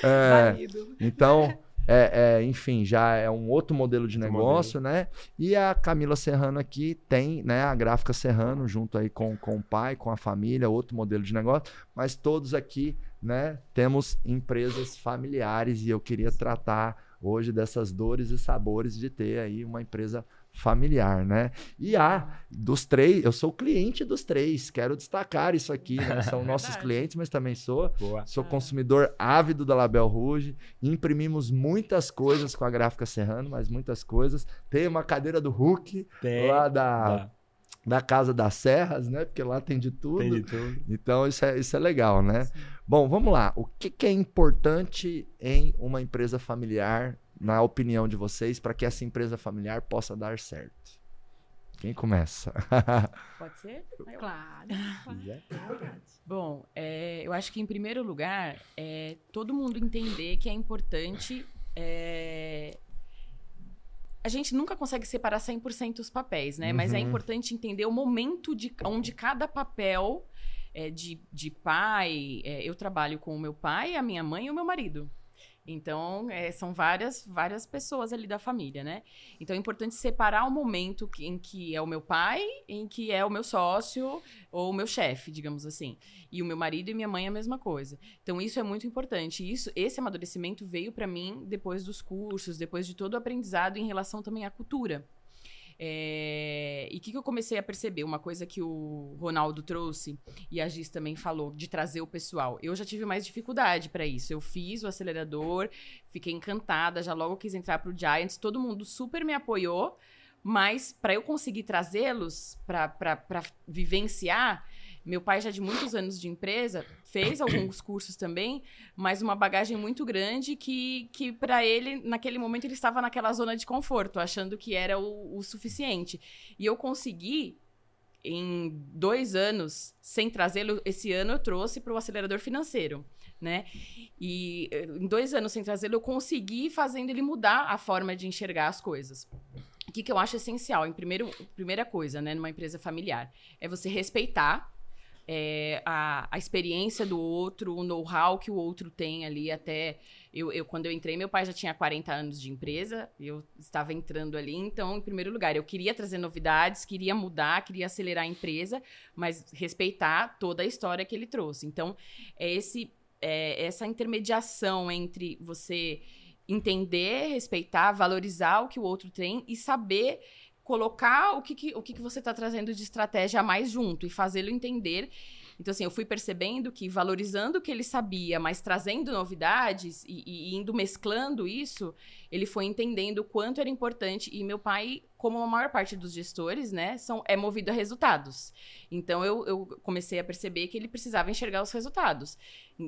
Speaker 2: é, então, é, é, enfim, já é um outro modelo de outro negócio, modelo. né? E a Camila Serrano aqui tem, né, a gráfica Serrano, junto aí com, com o pai, com a família, outro modelo de negócio, mas todos aqui né, temos empresas familiares e eu queria tratar hoje dessas dores e sabores de ter aí uma empresa familiar, né? E há dos três, eu sou cliente dos três, quero destacar isso aqui, né? São nossos clientes, mas também sou. Boa. Sou consumidor ávido da Label Rouge. Imprimimos muitas coisas com a gráfica Serrano, mas muitas coisas. Tem uma cadeira do Hulk Tem. lá da da Casa das Serras, né? Porque lá tem de tudo.
Speaker 4: Tem de tudo.
Speaker 2: Então isso é, isso é legal, né? Sim. Bom, vamos lá. O que, que é importante em uma empresa familiar, na opinião de vocês, para que essa empresa familiar possa dar certo? Quem começa?
Speaker 1: Pode ser? Claro.
Speaker 3: Bom, é, eu acho que em primeiro lugar é todo mundo entender que é importante é, a gente nunca consegue separar 100% os papéis, né? Uhum. Mas é uhum. importante entender o momento de onde cada papel é, de, de pai. É, eu trabalho com o meu pai, a minha mãe e o meu marido. Então, é, são várias, várias pessoas ali da família, né? Então, é importante separar o momento em que é o meu pai, em que é o meu sócio ou o meu chefe, digamos assim. E o meu marido e minha mãe é a mesma coisa. Então, isso é muito importante. Isso, esse amadurecimento veio para mim depois dos cursos, depois de todo o aprendizado em relação também à cultura. É... E o que, que, eu comecei a perceber? Uma coisa que o Ronaldo trouxe e a Gis também falou, de trazer o pessoal. Eu já tive mais dificuldade para isso. Eu fiz o acelerador, fiquei encantada, já logo quis entrar para o Giants, todo mundo super me apoiou, mas para eu conseguir trazê-los para vivenciar, meu pai já de muitos anos de empresa fez alguns cursos também, mas uma bagagem muito grande que, que para ele naquele momento ele estava naquela zona de conforto, achando que era o, o suficiente. E eu consegui em dois anos, sem trazê-lo, esse ano eu trouxe para o acelerador financeiro. Né? E eh, em dois anos sem trazê-lo, eu consegui fazendo ele mudar a forma de enxergar as coisas. O que, que eu acho essencial? Em primeiro, primeira coisa, né, numa empresa familiar, é você respeitar é, a, a experiência do outro, o know-how que o outro tem ali até eu, eu, quando eu entrei, meu pai já tinha 40 anos de empresa, eu estava entrando ali, então, em primeiro lugar, eu queria trazer novidades, queria mudar, queria acelerar a empresa, mas respeitar toda a história que ele trouxe. Então, é esse é, essa intermediação entre você entender, respeitar, valorizar o que o outro tem e saber colocar o que, que o que, que você está trazendo de estratégia mais junto e fazê-lo entender então, assim, eu fui percebendo que valorizando o que ele sabia, mas trazendo novidades e, e indo mesclando isso, ele foi entendendo o quanto era importante. E meu pai, como a maior parte dos gestores, né, são, é movido a resultados. Então, eu, eu comecei a perceber que ele precisava enxergar os resultados.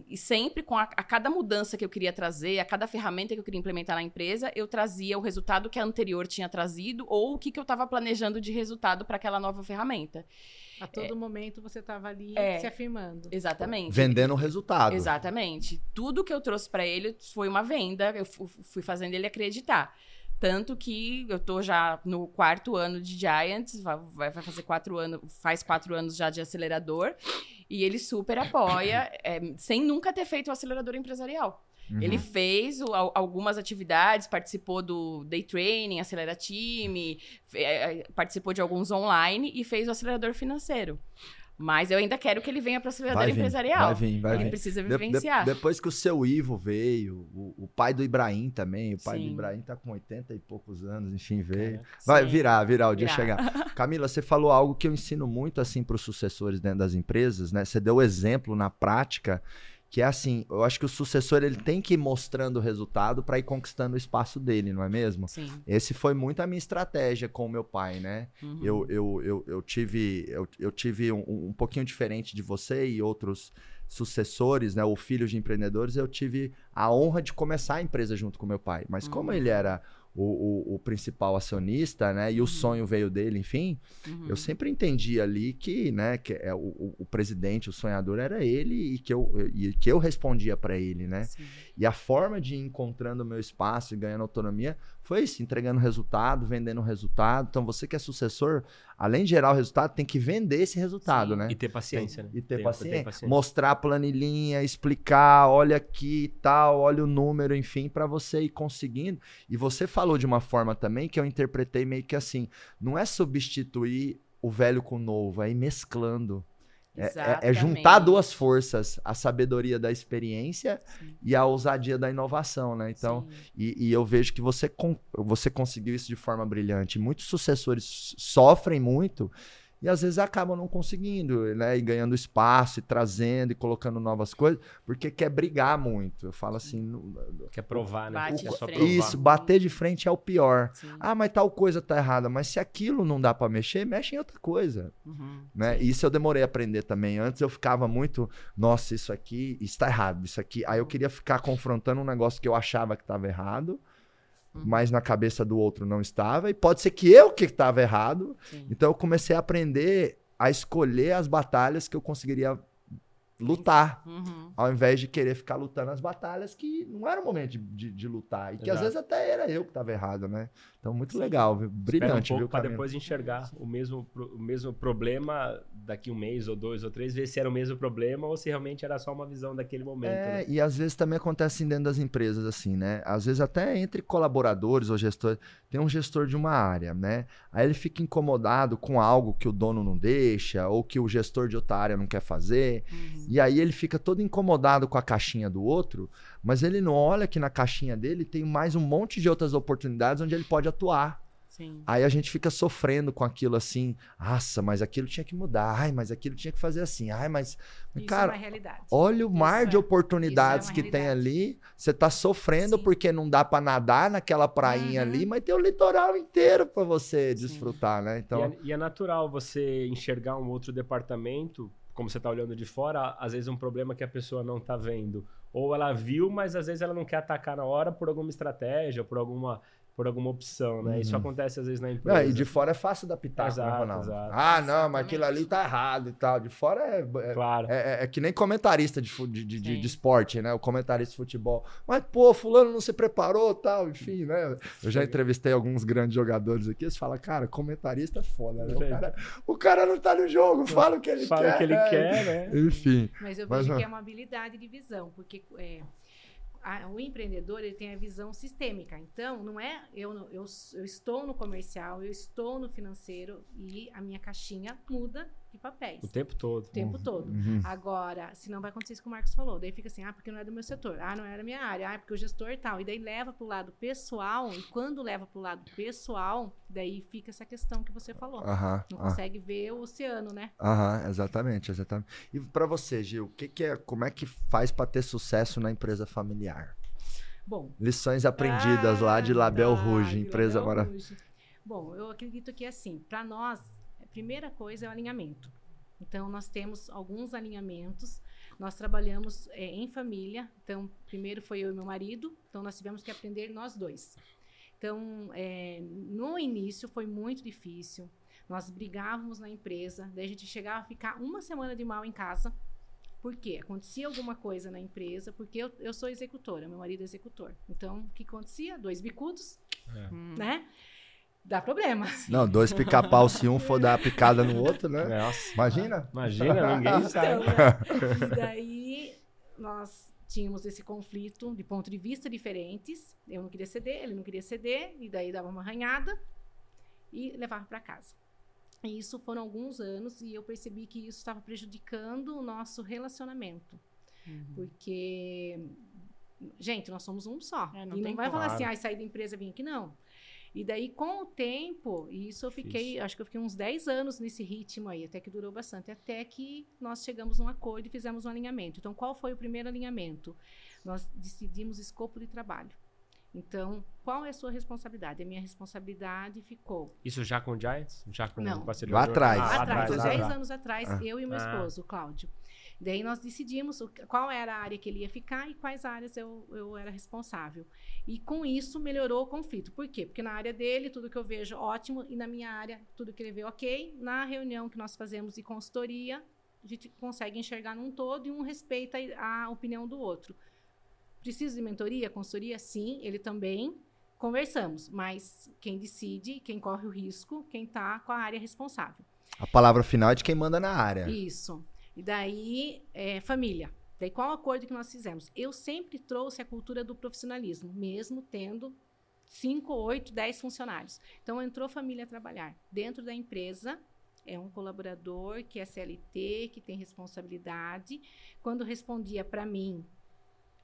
Speaker 3: E sempre, com a, a cada mudança que eu queria trazer, a cada ferramenta que eu queria implementar na empresa, eu trazia o resultado que a anterior tinha trazido ou o que, que eu estava planejando de resultado para aquela nova ferramenta.
Speaker 1: A todo é, momento você estava ali é, se afirmando.
Speaker 3: Exatamente.
Speaker 2: Vendendo o resultado.
Speaker 3: Exatamente. Tudo que eu trouxe para ele foi uma venda, eu fui fazendo ele acreditar. Tanto que eu tô já no quarto ano de Giants, vai, vai fazer quatro anos, faz quatro anos já de acelerador, e ele super apoia, é, sem nunca ter feito o acelerador empresarial. Uhum. Ele fez o, algumas atividades, participou do day training, acelera time, é, é, participou de alguns online e fez o acelerador financeiro. Mas eu ainda quero que ele venha para o acelerador
Speaker 2: vai
Speaker 3: empresarial.
Speaker 2: Vai vir, vai
Speaker 3: ele
Speaker 2: vir.
Speaker 3: precisa vivenciar.
Speaker 2: De, de, depois que o seu Ivo veio, o, o pai do Ibrahim também, o pai Sim. do Ibrahim tá com 80 e poucos anos, enfim, veio. É, vai virar, virar o dia chegar. Camila, você falou algo que eu ensino muito assim para os sucessores dentro das empresas, né? Você deu exemplo na prática que é assim, eu acho que o sucessor ele tem que ir mostrando o resultado para ir conquistando o espaço dele, não é mesmo?
Speaker 3: Sim.
Speaker 2: Esse foi muito a minha estratégia com o meu pai, né? Uhum. Eu, eu, eu, eu, tive, eu, eu tive um, um pouquinho diferente de você e outros sucessores, né, ou filhos de empreendedores, eu tive a honra de começar a empresa junto com meu pai. Mas como uhum. ele era o, o, o, principal acionista, né? E o uhum. sonho veio dele, enfim. Uhum. Eu sempre entendi ali que, né? Que é, o, o, presidente, o sonhador era ele e que eu, e que eu respondia para ele, né? Sim. E a forma de ir encontrando o meu espaço e ganhando autonomia foi isso, entregando resultado, vendendo resultado. Então, você que é sucessor, além de gerar o resultado, tem que vender esse resultado, Sim, né?
Speaker 4: E ter paciência,
Speaker 2: tem,
Speaker 4: né?
Speaker 2: E ter, paciência, ter paciência. Mostrar a planilhinha, explicar, olha aqui e tal, olha o número, enfim, para você ir conseguindo. E você falou de uma forma também que eu interpretei meio que assim: não é substituir o velho com o novo, é ir mesclando. É, é, é, juntar duas forças, a sabedoria da experiência Sim. e a ousadia da inovação, né? Então, e, e, eu vejo que você, você conseguiu isso de forma brilhante. Muitos sucessores sofrem muito e às vezes acabam não conseguindo, né? E ganhando espaço, e trazendo e colocando novas coisas, porque quer brigar muito. Eu falo assim.
Speaker 4: Quer provar, né?
Speaker 3: Bate
Speaker 2: o,
Speaker 3: provar.
Speaker 2: Isso, bater de frente é o pior. Sim. Ah, mas tal coisa tá errada. Mas se aquilo não dá para mexer, mexe em outra coisa. Uhum, né? Sim. Isso eu demorei a aprender também. Antes eu ficava muito, nossa, isso aqui está errado, isso aqui. Aí eu queria ficar confrontando um negócio que eu achava que estava errado. Uhum. mas na cabeça do outro não estava, e pode ser que eu que estava errado. Sim. Então eu comecei a aprender a escolher as batalhas que eu conseguiria lutar, uhum. ao invés de querer ficar lutando as batalhas que não era o momento de, de, de lutar, e que Exato. às vezes até era eu que estava errado, né? Então, muito Sim. legal, viu? brilhante.
Speaker 4: um pouco para depois enxergar o mesmo, o mesmo problema daqui um mês ou dois ou três, ver se era o mesmo problema ou se realmente era só uma visão daquele momento. É,
Speaker 2: né? e às vezes também acontece assim dentro das empresas, assim, né? Às vezes até entre colaboradores ou gestores, tem um gestor de uma área, né? Aí ele fica incomodado com algo que o dono não deixa ou que o gestor de outra área não quer fazer. Uhum. E aí ele fica todo incomodado com a caixinha do outro, mas ele não olha que na caixinha dele tem mais um monte de outras oportunidades onde ele pode atuar. Sim. Aí a gente fica sofrendo com aquilo assim, nossa, mas aquilo tinha que mudar, ai, mas aquilo tinha que fazer assim, ai, mas.
Speaker 1: Isso
Speaker 2: cara,
Speaker 1: é uma realidade.
Speaker 2: olha o
Speaker 1: isso
Speaker 2: mar
Speaker 1: é,
Speaker 2: de oportunidades
Speaker 1: é
Speaker 2: que tem ali. Você tá sofrendo Sim. porque não dá para nadar naquela prainha uhum. ali, mas tem o litoral inteiro para você Sim. desfrutar, né? Então...
Speaker 4: E é, e é natural você enxergar um outro departamento como você está olhando de fora, às vezes um problema que a pessoa não está vendo. Ou ela viu, mas às vezes ela não quer atacar na hora por alguma estratégia, por alguma por alguma opção, né? Uhum. Isso acontece às vezes na empresa.
Speaker 2: Não, e de fora é fácil dar pitaco, exato, né, Ronaldo? Exato. Ah, não, mas aquilo ali tá errado e tal. De fora é, é, claro. é, é, é que nem comentarista de, de, de, de, de, esporte, né? O comentarista de futebol. Mas, pô, fulano não se preparou tal, enfim, né? Eu já entrevistei alguns grandes jogadores aqui, eles falam, cara, comentarista é foda, né? O cara, o cara não tá no jogo, fala o que ele
Speaker 4: fala
Speaker 2: quer.
Speaker 4: Fala o que ele né? quer, né?
Speaker 2: Enfim.
Speaker 1: Mas eu vejo mas, que é uma habilidade de visão, porque... É a, o empreendedor ele tem a visão sistêmica. Então, não é eu, eu, eu estou no comercial, eu estou no financeiro e a minha caixinha muda de papéis.
Speaker 4: O tempo todo. O
Speaker 1: tempo uhum. todo. Uhum. Agora, se não vai acontecer isso que o Marcos falou. Daí fica assim, ah, porque não é do meu setor. Ah, não é da minha área. Ah, porque o gestor tal. E daí leva para o lado pessoal. E quando leva para o lado pessoal, daí fica essa questão que você falou.
Speaker 2: Uhum.
Speaker 1: Não consegue ver o oceano, né?
Speaker 2: Aham, exatamente, exatamente. E para você, Gil, que que é, como é que faz para ter sucesso na empresa familiar?
Speaker 1: Bom.
Speaker 2: Lições aprendidas ah, lá de Label tá, Rouge, empresa maravilhosa.
Speaker 1: Bom, eu acredito que assim, para nós primeira coisa é o alinhamento. Então, nós temos alguns alinhamentos. Nós trabalhamos é, em família. Então, primeiro foi eu e meu marido. Então, nós tivemos que aprender nós dois. Então, é, no início foi muito difícil. Nós brigávamos na empresa. Daí a gente chegava a ficar uma semana de mal em casa. Por quê? Acontecia alguma coisa na empresa, porque eu, eu sou executora, meu marido é executor. Então, o que acontecia? Dois bicudos, é. né? Dá problema.
Speaker 2: Não, dois pica-pau, se um for dar picada no outro, né? Nossa. Imagina?
Speaker 4: Imagina, ninguém sabe.
Speaker 1: Então? E daí nós tínhamos esse conflito de ponto de vista diferentes. Eu não queria ceder, ele não queria ceder, e daí dava uma arranhada e levava para casa. E isso foram alguns anos e eu percebi que isso estava prejudicando o nosso relacionamento. Uhum. Porque, gente, nós somos um só. É, não e não vai claro. falar assim, ah, sair da empresa e vim aqui, não. E daí, com o tempo, e isso eu fiquei, acho que eu fiquei uns 10 anos nesse ritmo aí, até que durou bastante, até que nós chegamos num acordo e fizemos um alinhamento. Então, qual foi o primeiro alinhamento? Nós decidimos escopo de trabalho. Então, qual é a sua responsabilidade? A minha responsabilidade ficou.
Speaker 4: Isso já com o Giants? Já com
Speaker 2: Não. o Lá atrás.
Speaker 1: Ah, lá atrás, uns 10 anos atrás, ah. eu e meu ah. esposo, o Cláudio. Daí nós decidimos qual era a área que ele ia ficar e quais áreas eu, eu era responsável. E com isso melhorou o conflito. Por quê? Porque na área dele, tudo que eu vejo ótimo, e na minha área, tudo que ele vê ok. Na reunião que nós fazemos de consultoria, a gente consegue enxergar num todo e um respeita a opinião do outro. Preciso de mentoria, consultoria? Sim, ele também. Conversamos, mas quem decide, quem corre o risco, quem está com a área responsável.
Speaker 2: A palavra final é de quem manda na área.
Speaker 1: Isso. E daí, é, família. Daí, qual o acordo que nós fizemos? Eu sempre trouxe a cultura do profissionalismo, mesmo tendo 5, 8, 10 funcionários. Então, entrou família a trabalhar. Dentro da empresa, é um colaborador que é CLT, que tem responsabilidade. Quando respondia para mim,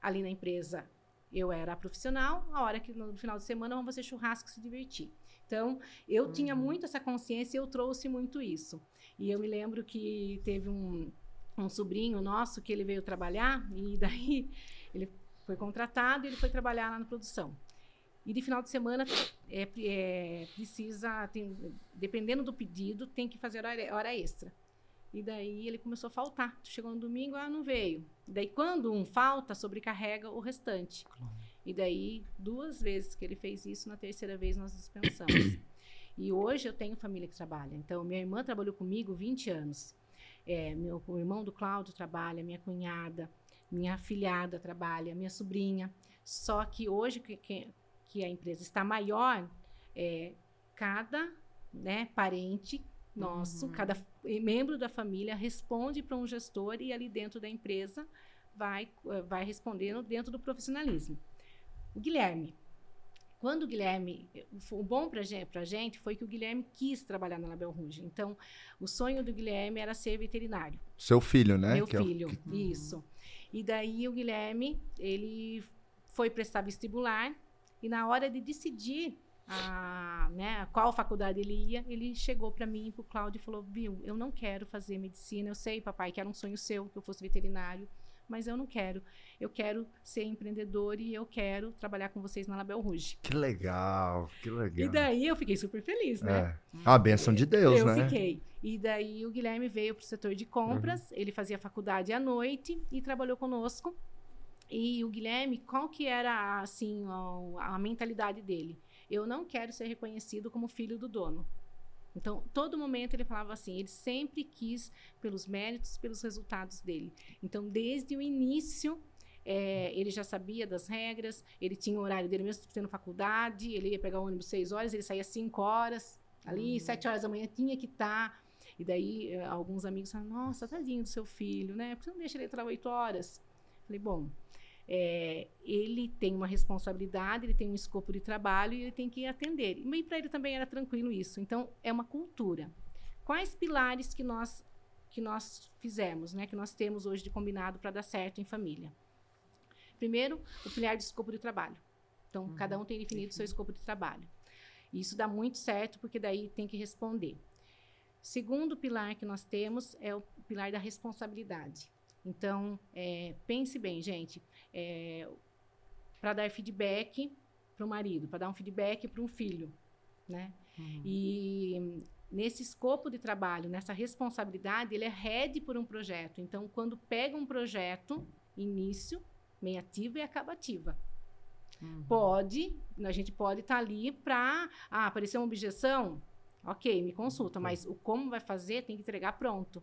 Speaker 1: ali na empresa, eu era profissional. A hora que no final de semana vamos fazer churrasco se divertir. Então, eu uhum. tinha muito essa consciência e eu trouxe muito isso. E eu me lembro que teve um, um sobrinho nosso que ele veio trabalhar e daí ele foi contratado e ele foi trabalhar lá na produção. E de final de semana é, é precisa, tem, dependendo do pedido, tem que fazer hora, hora, extra. E daí ele começou a faltar. Chegou no domingo, ah, não veio. E daí quando um falta, sobrecarrega o restante. E daí duas vezes que ele fez isso, na terceira vez nós dispensamos. E hoje eu tenho família que trabalha. Então, minha irmã trabalhou comigo 20 anos. É, meu, o irmão do Cláudio trabalha, minha cunhada, minha afilhada trabalha, minha sobrinha. Só que hoje que, que, que a empresa está maior, é, cada né, parente nosso, uhum. cada membro da família responde para um gestor e ali dentro da empresa vai, vai respondendo dentro do profissionalismo. O Guilherme, quando o Guilherme, o bom para a gente foi que o Guilherme quis trabalhar na Label Rouge. Então, o sonho do Guilherme era ser veterinário.
Speaker 2: Seu filho, né?
Speaker 1: Meu que filho, é o... isso. E daí o Guilherme, ele foi prestar vestibular e na hora de decidir a, né, qual faculdade ele ia, ele chegou para mim, para o Cláudio e falou, viu, eu não quero fazer medicina, eu sei, papai, que era um sonho seu que eu fosse veterinário, mas eu não quero. Eu quero ser empreendedor e eu quero trabalhar com vocês na Label Rouge.
Speaker 2: Que legal, que legal.
Speaker 1: E daí eu fiquei super feliz, né?
Speaker 2: É. A benção de Deus,
Speaker 1: eu
Speaker 2: né?
Speaker 1: Eu fiquei. E daí o Guilherme veio para o setor de compras, uhum. ele fazia faculdade à noite e trabalhou conosco. E o Guilherme, qual que era assim a, a mentalidade dele? eu não quero ser reconhecido como filho do dono. Então, todo momento ele falava assim, ele sempre quis pelos méritos, pelos resultados dele. Então, desde o início, é, ele já sabia das regras, ele tinha o horário dele mesmo tendo faculdade, ele ia pegar o ônibus seis horas, ele saía cinco horas, ali, uhum. sete horas da manhã tinha que estar. Tá. E daí, eh, alguns amigos falaram, nossa, tadinho do seu filho, né? Por que não deixa ele entrar oito horas? Falei, bom, é, ele tem uma responsabilidade, ele tem um escopo de trabalho e ele tem que atender. E para ele também era tranquilo isso. Então, é uma cultura. Quais pilares que nós que nós fizemos, né, que nós temos hoje de combinado para dar certo em família? Primeiro, o pilar de escopo de trabalho. Então, uhum. cada um tem definido o seu escopo de trabalho. E isso dá muito certo, porque daí tem que responder. Segundo pilar que nós temos é o pilar da responsabilidade. Então, é, pense bem, gente é, para dar feedback para o marido, para dar um feedback para um filho, né? Uhum. E nesse escopo de trabalho, nessa responsabilidade, ele é head por um projeto. Então, quando pega um projeto, início, meia ativa e acaba ativa. Uhum. Pode, a gente pode estar tá ali para ah, aparecer uma objeção, ok, me consulta, uhum. mas o como vai fazer tem que entregar pronto.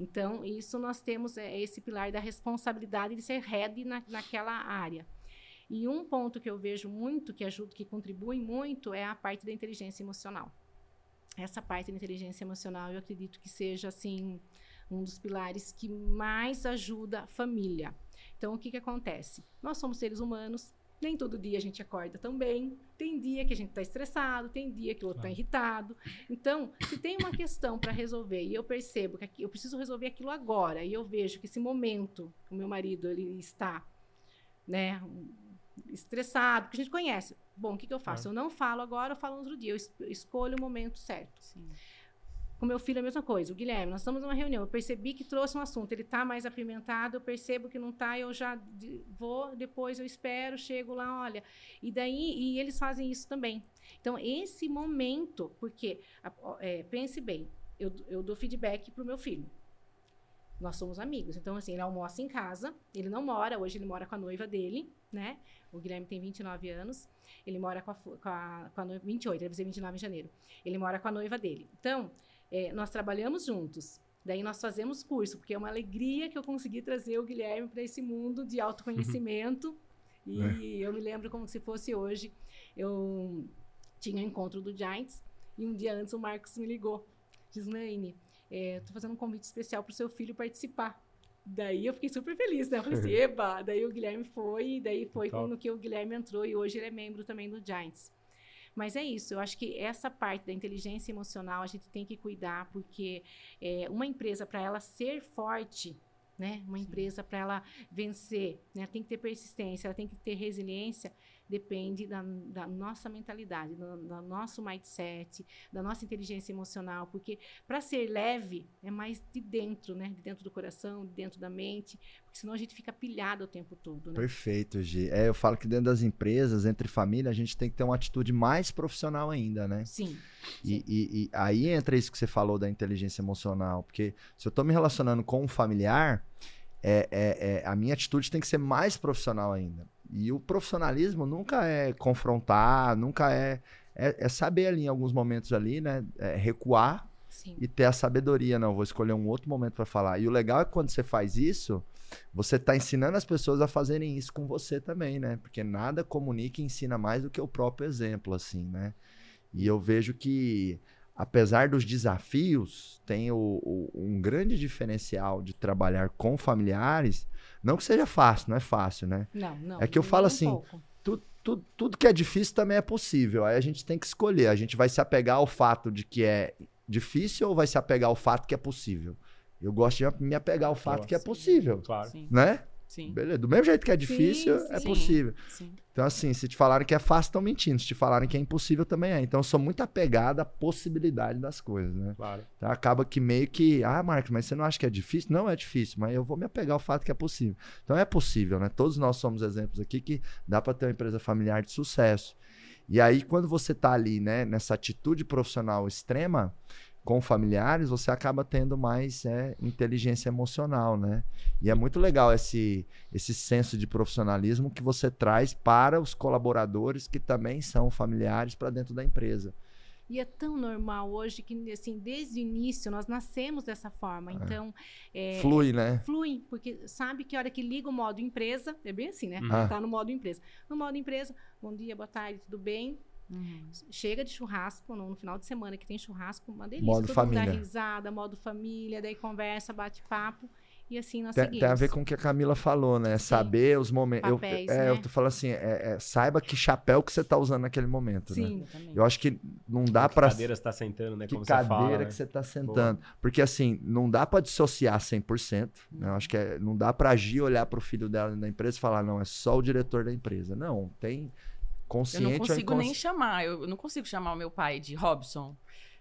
Speaker 1: Então, isso nós temos é, esse pilar da responsabilidade de ser head na, naquela área. E um ponto que eu vejo muito, que ajuda, que contribui muito, é a parte da inteligência emocional. Essa parte da inteligência emocional, eu acredito que seja, assim, um dos pilares que mais ajuda a família. Então, o que, que acontece? Nós somos seres humanos, nem todo dia a gente acorda tão bem. Tem dia que a gente está estressado, tem dia que o outro está irritado. Então, se tem uma questão para resolver e eu percebo que aqui, eu preciso resolver aquilo agora e eu vejo que esse momento o meu marido ele está, né, estressado, porque a gente conhece. Bom, o que, que eu faço? Eu não falo agora, eu falo outro dia. Eu escolho o momento certo. Sim. Com meu filho é a mesma coisa. O Guilherme, nós estamos numa reunião, eu percebi que trouxe um assunto, ele está mais apimentado, eu percebo que não está, eu já vou, depois eu espero, chego lá, olha. E daí, e eles fazem isso também. Então, esse momento, porque, é, pense bem, eu, eu dou feedback para o meu filho. Nós somos amigos. Então, assim, ele almoça em casa, ele não mora, hoje ele mora com a noiva dele, né? O Guilherme tem 29 anos, ele mora com a, com a, com a noiva, 28, ele vai fazer 29 em janeiro. Ele mora com a noiva dele. Então, é, nós trabalhamos juntos. Daí nós fazemos curso, porque é uma alegria que eu consegui trazer o Guilherme para esse mundo de autoconhecimento. e é. eu me lembro como se fosse hoje. Eu tinha um encontro do Giants e um dia antes o Marcos me ligou. Diz, Naine, é, fazendo um convite especial para o seu filho participar. Daí eu fiquei super feliz, né? Eu falei assim, eba! Daí o Guilherme foi, daí foi quando que o Guilherme entrou e hoje ele é membro também do Giants. Mas é isso, eu acho que essa parte da inteligência emocional a gente tem que cuidar, porque é, uma empresa, para ela ser forte, né? Uma Sim. empresa para ela vencer, né? Tem que ter persistência, ela tem que ter resiliência depende da, da nossa mentalidade, do, do, nosso mindset, da nossa inteligência emocional, porque para ser leve é mais de dentro, né? De dentro do coração, de dentro da mente, porque senão a gente fica pilhado o tempo todo, né?
Speaker 2: Perfeito, Gi. É, eu falo que dentro das empresas, entre família, a gente tem que ter uma atitude mais profissional ainda, né?
Speaker 1: Sim.
Speaker 2: E, sim. e, e aí entra isso que você falou da inteligência emocional, porque se eu estou me relacionando com um familiar, é, é, é, a minha atitude tem que ser mais profissional ainda. E o profissionalismo nunca é confrontar, nunca é, é, é saber ali em alguns momentos ali, né? É recuar Sim. e ter a sabedoria. Não, vou escolher um outro momento para falar. E o legal é que quando você faz isso, você está ensinando as pessoas a fazerem isso com você também, né? Porque nada comunica e ensina mais do que o próprio exemplo, assim, né? E eu vejo que apesar dos desafios, tem o, o, um grande diferencial de trabalhar com familiares não que seja fácil, não é fácil, né?
Speaker 1: Não, não.
Speaker 2: É que eu falo assim, um tudo, tudo, tudo que é difícil também é possível. Aí a gente tem que escolher. A gente vai se apegar ao fato de que é difícil ou vai se apegar ao fato que é possível? Eu gosto de me apegar ao fato Nossa, que é possível. Claro. Né? Sim. Beleza. Do mesmo jeito que é difícil, sim, é sim. possível. Sim. Então, assim, se te falarem que é fácil, estão mentindo. Se te falarem que é impossível, também é. Então, eu sou muito apegado à possibilidade das coisas, né?
Speaker 4: Claro.
Speaker 2: Então, acaba que meio que, ah, Marcos, mas você não acha que é difícil? Não é difícil, mas eu vou me apegar ao fato que é possível. Então, é possível, né? Todos nós somos exemplos aqui que dá para ter uma empresa familiar de sucesso. E aí, quando você está ali, né, nessa atitude profissional extrema, com familiares, você acaba tendo mais é, inteligência emocional, né? E é muito legal esse, esse senso de profissionalismo que você traz para os colaboradores que também são familiares para dentro da empresa.
Speaker 1: E é tão normal hoje que, assim, desde o início nós nascemos dessa forma. É. Então.
Speaker 2: É, flui, né?
Speaker 1: Flui, porque sabe que a hora que liga o modo empresa, é bem assim, né? Uhum. Tá no modo empresa. No modo empresa, bom dia, boa tarde, tudo bem? Uhum. Chega de churrasco, no, no, final de semana que tem churrasco, uma delícia.
Speaker 2: Modo
Speaker 1: Todo
Speaker 2: família.
Speaker 1: mundo dá risada, modo família, daí conversa, bate papo. E assim nós
Speaker 2: tem,
Speaker 1: seguimos.
Speaker 2: Tem a ver com o que a Camila falou, né? Sim. Saber os momentos.
Speaker 1: Papéis,
Speaker 2: eu, é,
Speaker 1: né?
Speaker 2: eu tô falando assim, é, é, saiba que chapéu que você tá usando naquele momento, né? Sim. né? Eu acho que não dá para
Speaker 4: Que cadeira você tá sentando, né?
Speaker 2: Que
Speaker 4: Como
Speaker 2: cadeira
Speaker 4: fala,
Speaker 2: que
Speaker 4: né?
Speaker 2: você tá sentando. Boa. Porque assim, não dá para dissociar 100%. Né? Eu acho que é, não dá para agir, olhar pro filho dela na empresa e falar, não, é só o diretor da empresa. Não, tem consciente
Speaker 3: Eu não consigo
Speaker 2: inconsci...
Speaker 3: nem chamar, eu não consigo chamar o meu pai de Robson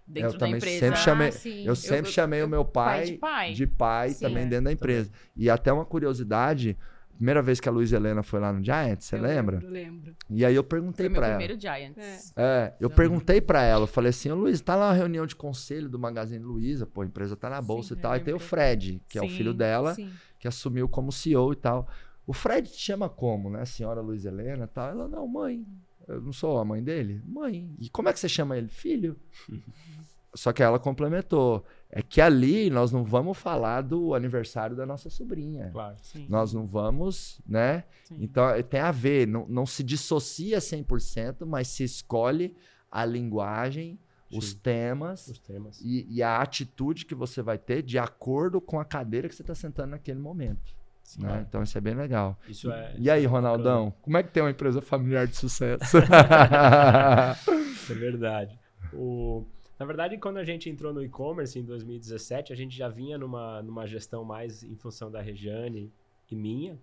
Speaker 3: dentro
Speaker 2: eu
Speaker 3: da
Speaker 2: também
Speaker 3: empresa.
Speaker 2: Sempre chamei,
Speaker 1: ah,
Speaker 2: eu sempre eu, chamei eu, o meu pai,
Speaker 3: pai de pai,
Speaker 2: de pai
Speaker 3: sim,
Speaker 2: também
Speaker 3: é.
Speaker 2: dentro da empresa. Também. E até uma curiosidade, primeira vez que a Luiz Helena foi lá no Giants, você lembra?
Speaker 1: Lembro, lembro.
Speaker 2: E aí eu perguntei para ela.
Speaker 3: Primeiro Giants.
Speaker 2: É, é eu perguntei para ela, eu falei assim, ô Luiz, tá lá uma reunião de conselho do Magazine Luiza, pô, a empresa tá na bolsa sim, e tal, e tem o Fred, que sim, é o filho dela, sim. que assumiu como CEO e tal. O Fred te chama como, né, a senhora Luiz Helena e tal? Ela, não, mãe. Eu não sou a mãe dele? Mãe. E como é que você chama ele? Filho. Só que ela complementou. É que ali nós não vamos falar do aniversário da nossa sobrinha.
Speaker 4: Claro.
Speaker 3: Sim.
Speaker 2: Nós não vamos, né? Sim. Então tem a ver, não, não se dissocia 100%, mas se escolhe a linguagem, os temas,
Speaker 4: os temas.
Speaker 2: E, e, a atitude que você vai ter de acordo com a cadeira que você está sentando naquele momento. Né? é. Então isso é bem legal.
Speaker 4: Isso é,
Speaker 2: e aí, Ronaldão, como é que tem uma empresa familiar de sucesso?
Speaker 4: é verdade. O... Na verdade, quando a gente entrou no e-commerce em 2017, a gente já vinha numa, numa gestão mais em função da Regiane e minha.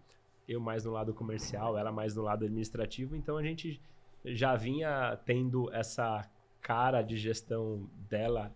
Speaker 4: Eu mais no lado comercial, ela mais no lado administrativo. Então a gente já vinha tendo essa cara de gestão dela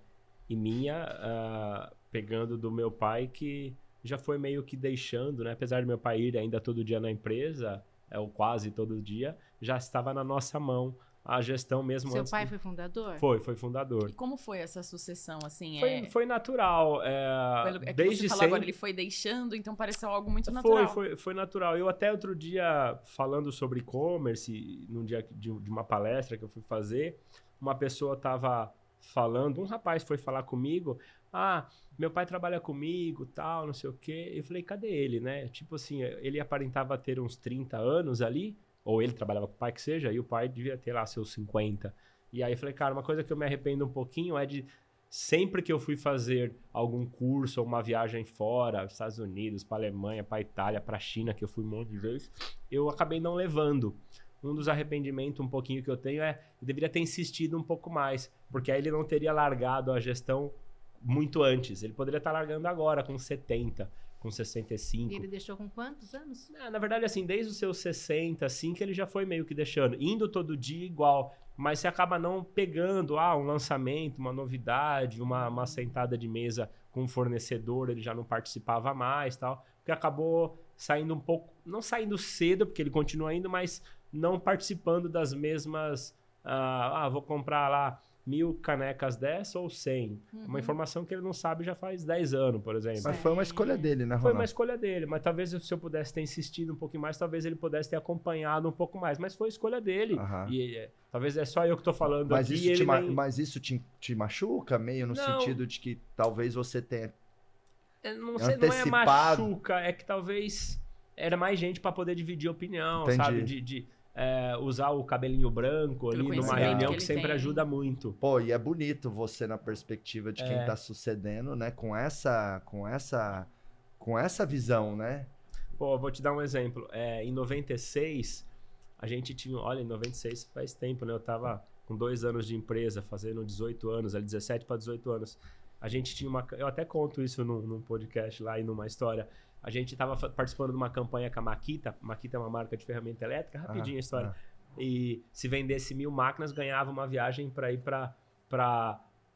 Speaker 4: e minha, uh, pegando do meu pai, que já foi meio que deixando, né? Apesar do meu pai ir ainda todo dia na empresa, é, ou quase todo dia, já estava na nossa mão a gestão mesmo.
Speaker 1: Seu pai de... foi fundador?
Speaker 4: Foi, foi fundador.
Speaker 3: E como foi essa sucessão, assim?
Speaker 4: Foi,
Speaker 3: é...
Speaker 4: foi natural. É,
Speaker 3: Pelo, é
Speaker 4: desde
Speaker 3: você
Speaker 4: sempre...
Speaker 3: agora, ele foi deixando, então pareceu algo muito natural.
Speaker 4: Foi, foi, foi natural. Eu até outro dia, falando sobre e-commerce, num dia de, de uma palestra que eu fui fazer, uma pessoa estava falando, um rapaz foi falar comigo, ah, meu pai trabalha comigo, tal, não sei o quê. Eu falei, cadê ele, né? Tipo assim, ele aparentava ter uns 30 anos ali, ou ele trabalhava com o pai que seja, e o pai devia ter lá seus 50. E aí eu falei, cara, uma coisa que eu me arrependo um pouquinho é de sempre que eu fui fazer algum curso ou uma viagem fora, Estados Unidos, para Alemanha, para Itália, para China, que eu fui um monte de vezes, eu acabei não levando. Um dos arrependimentos um pouquinho que eu tenho é, eu deveria ter insistido um pouco mais, porque aí ele não teria largado a gestão muito antes. Ele poderia estar largando agora, com 70, com 65.
Speaker 1: E ele deixou com quantos anos?
Speaker 4: É, na verdade, assim, desde os seus 60, assim, que ele já foi meio que deixando. Indo todo dia igual, mas você acaba não pegando, ah, um lançamento, uma novidade, uma, uma sentada de mesa com um fornecedor, ele já não participava mais tal, porque acabou saindo um pouco, não saindo cedo, porque ele continua indo, mas não participando das mesmas, ah, ah vou comprar lá mil canecas dessa ou cem. Uhum. Uma informação que ele não sabe já faz 10 anos, por exemplo.
Speaker 2: Mas foi uma escolha dele, né, Ronaldo?
Speaker 4: Foi uma escolha dele, mas talvez se eu pudesse ter insistido um pouquinho mais, talvez ele pudesse ter acompanhado um pouco mais, mas foi escolha dele.
Speaker 2: Uhum.
Speaker 4: E é, talvez é só eu que estou falando
Speaker 2: mas
Speaker 4: aqui.
Speaker 2: Isso te
Speaker 4: nem...
Speaker 2: Mas isso te, te machuca meio no não. sentido de que talvez você tenha
Speaker 4: não, sei, não é machuca, é que talvez era mais gente para poder dividir opinião,
Speaker 2: Entendi.
Speaker 4: sabe? de, de é, usar o cabelinho branco ali numa reunião que, que sempre
Speaker 3: tem.
Speaker 4: ajuda muito.
Speaker 2: Pô, e é bonito você na perspectiva de quem
Speaker 4: É.
Speaker 2: tá sucedendo, né? Com essa, com essa, com essa visão, né?
Speaker 4: Pô, vou te dar um exemplo. É, em 96, a gente tinha. Olha, em 96 faz tempo, né? Eu tava com dois anos de empresa, fazendo 18 anos, ali 17 para 18 anos. A gente tinha uma. Eu até conto isso num, num podcast lá e numa história. A gente estava participando de uma campanha com a Makita. Makita é uma marca de ferramenta elétrica, rapidinho a história. E se vendesse mil máquinas, ganhava uma viagem para ir para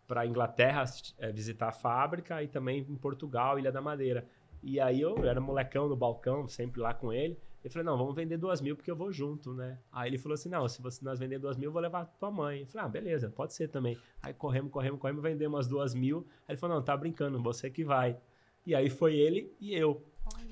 Speaker 4: para Inglaterra é, visitar a fábrica e também em Portugal, Ilha da Madeira. E aí eu era molecão no balcão, sempre lá com ele. Eu falei, não, vamos vender duas mil porque eu vou junto, né? Aí ele falou assim, não, se você, nós vender duas mil, eu vou levar tua mãe. Eu falei, ah, beleza, pode ser também. Aí corremos, corremos, corremos, vendemos as duas mil. Aí ele falou, não, tá brincando, você que vai. E aí foi ele e eu.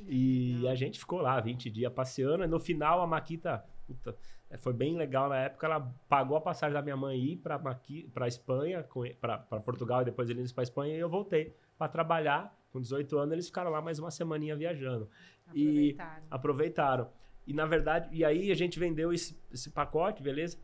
Speaker 4: E a gente ficou lá 20 dias passeando. E no final a Maquita, puta, é, foi bem legal na época. Ela pagou a passagem da minha mãe ir para para Espanha, para Portugal e depois eles para Espanha e eu voltei para trabalhar. Com 18 anos eles ficaram lá mais uma semaninha viajando. Aproveitaram. E aproveitaram. E na verdade, e aí a gente vendeu esse, esse pacote, beleza?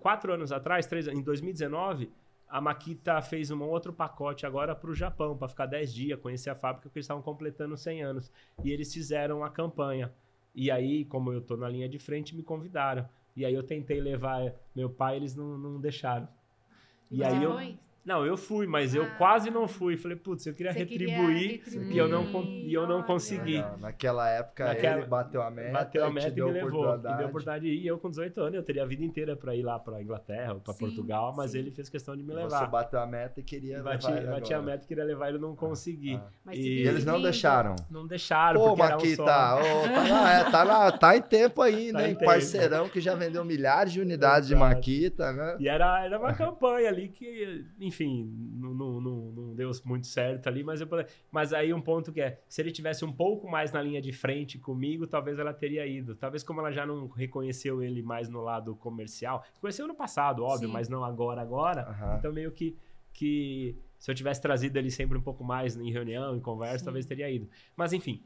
Speaker 4: Quatro anos atrás, três, em 2019, a Makita fez um outro pacote agora para o Japão, para ficar 10 dias, conhecer a fábrica, porque eles estavam completando 100 anos. E eles fizeram a campanha. E aí, como eu estou na linha de frente, me convidaram. E aí eu tentei levar meu pai, eles não, não deixaram.
Speaker 1: E, e aí eu?
Speaker 4: Não, eu fui, mas ah. eu quase não fui. Falei, putz, eu queria retribuir, queria retribuir, e eu não, e eu não consegui. Não,
Speaker 2: naquela época Naquela, ele bateu a meta.
Speaker 4: Bateu a meta e, me levou. Me deu a oportunidade de ir. E eu com 18 anos, eu teria a vida inteira para ir lá para Inglaterra ou para Portugal, mas sim. ele fez questão de me levar.
Speaker 2: Você bateu a meta e queria
Speaker 4: bati, levar ele Bati a meta e queria levar ele, não ah, consegui. Ah,
Speaker 2: ah. E, e eles não deixaram?
Speaker 4: Não deixaram,
Speaker 2: Pô, Maquita, um tá, lá, é, tá, lá, tá em tempo ainda, tá hein? Parceirão que já vendeu milhares de unidades de Maquita, né?
Speaker 4: E era, era uma campanha ali que, enfim, não, não, não deu muito certo ali, mas, eu, mas aí um ponto que é, se ele tivesse um pouco mais na linha de frente comigo, talvez ela teria ido. Talvez como ela já não reconheceu ele mais no lado comercial, conheceu no passado, óbvio, Sim. mas não agora, agora, uhum. então meio que, que se eu tivesse trazido ele sempre um pouco mais em reunião, em conversa, Sim. talvez teria ido. Mas enfim,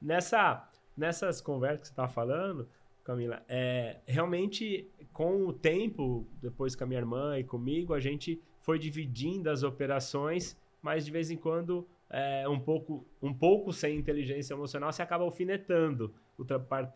Speaker 4: nessa, nessas conversas que você estava falando, Camila, é, realmente com o tempo, depois com a minha irmã e comigo, a gente foi dividindo as operações, mas de vez em quando, é, um, pouco, um pouco sem inteligência emocional, você acaba alfinetando o,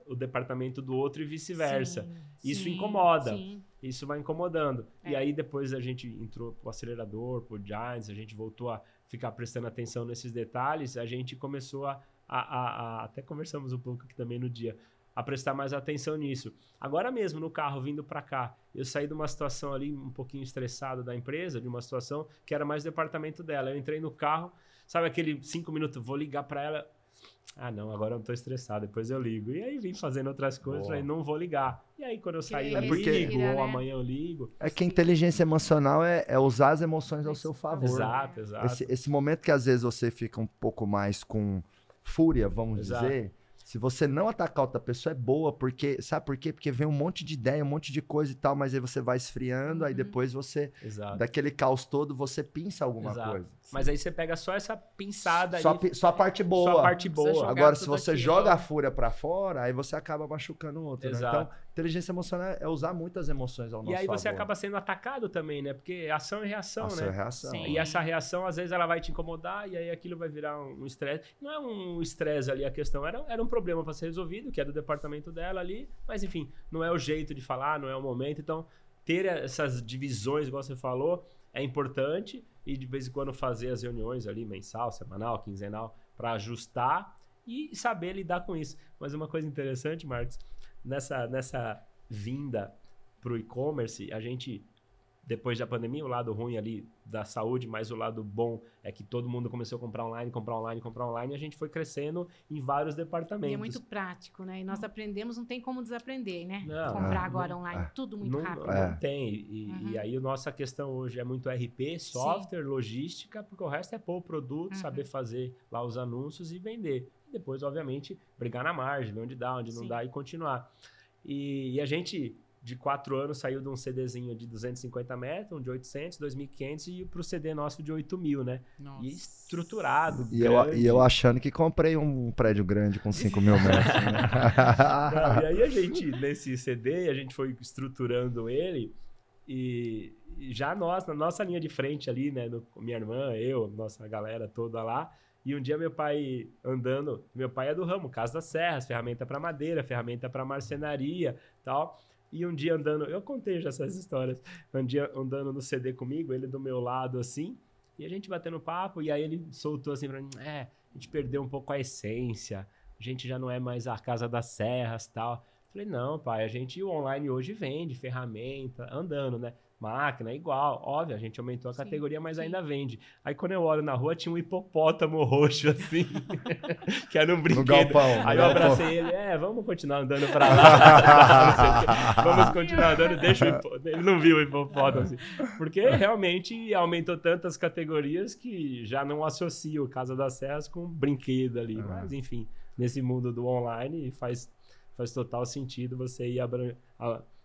Speaker 4: o departamento do outro e vice-versa. Isso sim, incomoda. Sim. Isso vai incomodando. É. E aí depois a gente entrou pro acelerador, pro Giants, a gente voltou a ficar prestando atenção nesses detalhes, a gente começou a, a, a, a até conversamos um pouco aqui também no dia, a prestar mais atenção nisso. Agora mesmo, no carro, vindo para cá, eu saí de uma situação ali um pouquinho estressado da empresa, de uma situação que era mais departamento dela. Eu entrei no carro, sabe aquele cinco minutos, vou ligar para ela. Ah, não, agora eu não tô estressado, depois eu ligo. E aí vim fazendo outras coisas, falei, não vou ligar. E aí quando eu saí, eu é porque, ligo, né? ou amanhã eu ligo.
Speaker 2: É que a inteligência emocional é, é usar as emoções ao seu favor.
Speaker 4: Exato, exato.
Speaker 2: Esse, esse momento que às vezes você fica um pouco mais com fúria, vamos exato. dizer se você não atacar outra pessoa, é boa, porque. Sabe por quê? Porque vem um monte de ideia, um monte de coisa e tal, mas aí você vai esfriando, uhum. aí depois você. Exato. Daquele caos todo, você pinça alguma Exato. coisa.
Speaker 4: Mas aí você pega só essa pinçada
Speaker 2: só,
Speaker 4: aí.
Speaker 2: Só a parte boa.
Speaker 4: Só a parte boa.
Speaker 2: Agora, se você joga a fúria para fora, aí você acaba machucando o outro. Né? Então, inteligência emocional é usar muitas emoções ao nosso
Speaker 4: E aí
Speaker 2: favor.
Speaker 4: você acaba sendo atacado também, né? Porque ação e reação,
Speaker 2: ação
Speaker 4: né?
Speaker 2: É reação. Sim.
Speaker 4: E essa reação, às vezes, ela vai te incomodar e aí aquilo vai virar um estresse. Não é um estresse ali a questão, era, era um problema para ser resolvido, que é do departamento dela ali, mas enfim, não é o jeito de falar, não é o momento. Então, ter essas divisões, igual você falou, é importante e de vez em quando fazer as reuniões ali, mensal, semanal, quinzenal, para ajustar e saber lidar com isso. Mas uma coisa interessante, Marcos, nessa, nessa vinda para o e-commerce, a gente depois da pandemia, o lado ruim ali da saúde, mas o lado bom é que todo mundo começou a comprar online, comprar online, comprar online, e a gente foi crescendo em vários departamentos. E
Speaker 1: é muito prático, né? E nós aprendemos, não tem como desaprender, né? Não, comprar agora não, online, é. tudo muito
Speaker 4: não,
Speaker 1: rápido.
Speaker 4: Não tem. E, uhum. e, aí a nossa questão hoje é muito RP, software, Sim. logística, porque o resto é pôr o produto, uhum. saber fazer lá os anúncios e vender. E depois, obviamente, brigar na margem, onde dá, onde não Sim. dá e continuar. E, e a gente de quatro anos saiu de um CDzinho de 250 metros, um de 800, 2.500 e para o CD nosso de 8 mil, né? Nossa. E estruturado.
Speaker 2: E eu, e eu, achando que comprei um prédio grande com 5 mil metros. Né?
Speaker 4: Não, e aí a gente, nesse CD, a gente foi estruturando ele e, e já nós, na nossa linha de frente ali, né? No, minha irmã, eu, nossa galera toda lá. E um dia meu pai andando, meu pai é do ramo, Casa das Serras, ferramenta para madeira, ferramenta para marcenaria, tal. E um dia andando, eu contei já essas histórias, um dia andando no CD comigo, ele do meu lado assim, e a gente batendo papo, e aí ele soltou assim pra mim, é, a gente perdeu um pouco a essência, a gente já não é mais a casa das serras tal. Falei, não, pai, a gente o online hoje vende ferramenta, andando, né? Máquina, igual. Óbvio, a gente aumentou a sim, categoria, mas sim. ainda vende. Aí quando eu olho na rua, tinha um hipopótamo roxo, assim, que era um brinquedo.
Speaker 2: Galpão,
Speaker 4: Aí eu abracei ele, é, vamos continuar andando pra lá. vamos continuar andando, deixa o hipopótamo. Ele não viu o hipopótamo, assim. Porque realmente aumentou tantas categorias que já não associa o Casa das Serras com brinquedo ali. Mas, enfim, nesse mundo do online faz, faz total sentido você ir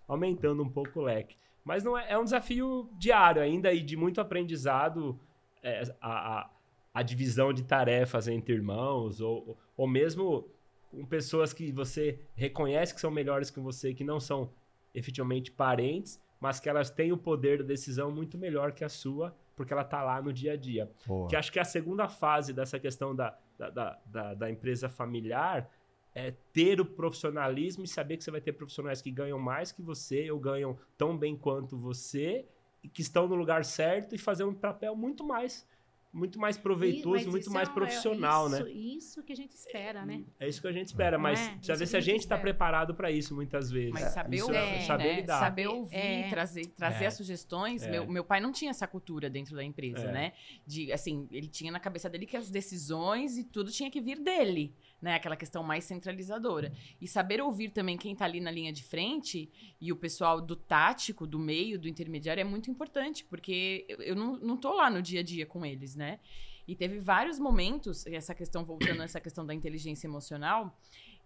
Speaker 4: aumentando um pouco o leque. Mas não é, é um desafio diário ainda e de muito aprendizado é, a, a, a, divisão de tarefas entre irmãos ou, ou mesmo com pessoas que você reconhece que são melhores que você, que não são efetivamente parentes, mas que elas têm o poder da decisão muito melhor que a sua, porque ela está lá no dia a dia. Boa. Que acho que é a segunda fase dessa questão da, da, da, da, da empresa familiar é ter o profissionalismo e saber que você vai ter profissionais que ganham mais que você ou ganham tão bem quanto você e que estão no lugar certo e fazer um papel muito mais muito mais proveitoso, muito mais é, profissional,
Speaker 1: é
Speaker 4: isso, né?
Speaker 1: Isso que a gente espera, né?
Speaker 4: É isso que a gente espera, mas é, precisa ver se a gente está preparado para isso muitas vezes.
Speaker 3: Mas saber,
Speaker 4: isso,
Speaker 3: é, saber né? lidar. Saber ouvir, é. trazer, trazer as sugestões. Meu, meu pai não tinha essa cultura dentro da empresa, né? De, assim, ele tinha na cabeça dele que as decisões e tudo tinha que vir dele né? Aquela questão mais centralizadora. E saber ouvir também quem está ali na linha de frente e o pessoal do tático, do meio, do intermediário é muito importante, porque eu, eu não, não tô lá no dia a dia com eles, né? E teve vários momentos, essa questão, voltando a essa questão da inteligência emocional,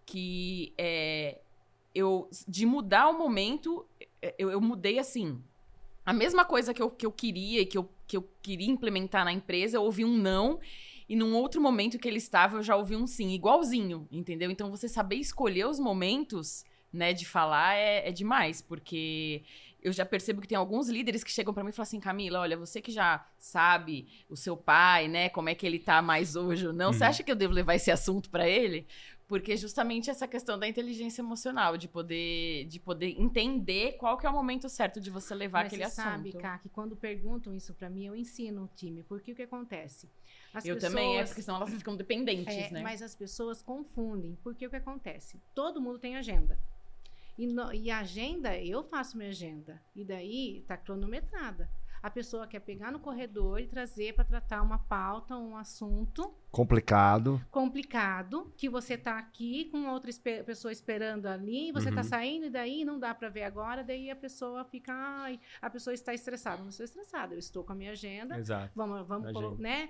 Speaker 3: que é, eu, de mudar o momento, é, eu, eu mudei assim. A mesma coisa que eu, que eu queria e que eu, que eu queria implementar na empresa, eu ouvi um não e num outro momento que ele estava, eu já ouvi um sim, igualzinho, entendeu? Então você saber escolher os momentos, né, de falar é, é demais, porque eu já percebo que tem alguns líderes que chegam para mim e falam assim, Camila, olha, você que já sabe o seu pai, né, como é que ele tá mais hoje ou não, você uhum. acha que eu devo levar esse assunto para ele? Porque justamente essa questão da inteligência emocional, de poder, de poder entender qual que é o momento certo de você levar
Speaker 1: Mas
Speaker 3: aquele
Speaker 1: você
Speaker 3: assunto.
Speaker 1: sabe, Ká, que quando perguntam isso para mim, eu ensino o time. Porque o que acontece?
Speaker 3: As eu pessoas, também, é porque senão elas ficam dependentes, é, né?
Speaker 1: Mas as pessoas confundem. Porque o que acontece? Todo mundo tem agenda. E, no, e a agenda, eu faço minha agenda. E daí tá cronometrada. A pessoa quer pegar no corredor e trazer para tratar uma pauta, um assunto
Speaker 2: complicado.
Speaker 1: Complicado, que você está aqui com outra esper pessoa esperando ali, você está uhum. saindo e daí não dá para ver agora, daí a pessoa fica, ai, a pessoa está estressada. Não estou estressada, eu estou com a minha agenda.
Speaker 4: Exato.
Speaker 1: Vamos, vamos, né?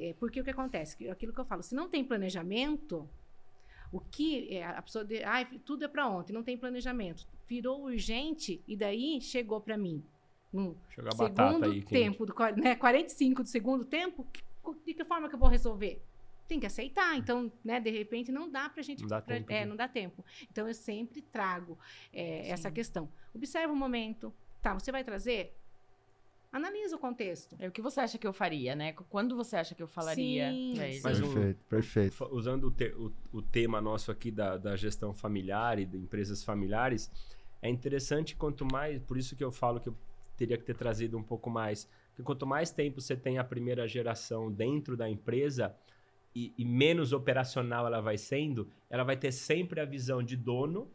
Speaker 1: É, porque o que acontece? Aquilo que eu falo, se não tem planejamento, o que é, a pessoa, de, ah, tudo é para ontem, não tem planejamento, virou urgente e daí chegou para mim no segundo aí, tempo, do, né, 45 do segundo tempo, de que forma que eu vou resolver? Tem que aceitar. Então, né, de repente, não dá para a gente.
Speaker 4: Não dá,
Speaker 1: pra,
Speaker 4: tempo,
Speaker 1: é, não dá tempo. Então, eu sempre trago é, essa questão. Observa o momento. Tá, você vai trazer? Analisa o contexto.
Speaker 3: É o que você acha que eu faria, né? Quando você acha que eu falaria
Speaker 1: sim,
Speaker 2: Mas perfeito, perfeito.
Speaker 4: Usando o, te, o, o, tema nosso aqui da, da gestão familiar e de empresas familiares, é interessante quanto mais. Por isso que eu falo que eu teria que ter trazido um pouco mais. Porque quanto mais tempo você tem a primeira geração dentro da empresa e, e menos operacional ela vai sendo, ela vai ter sempre a visão de dono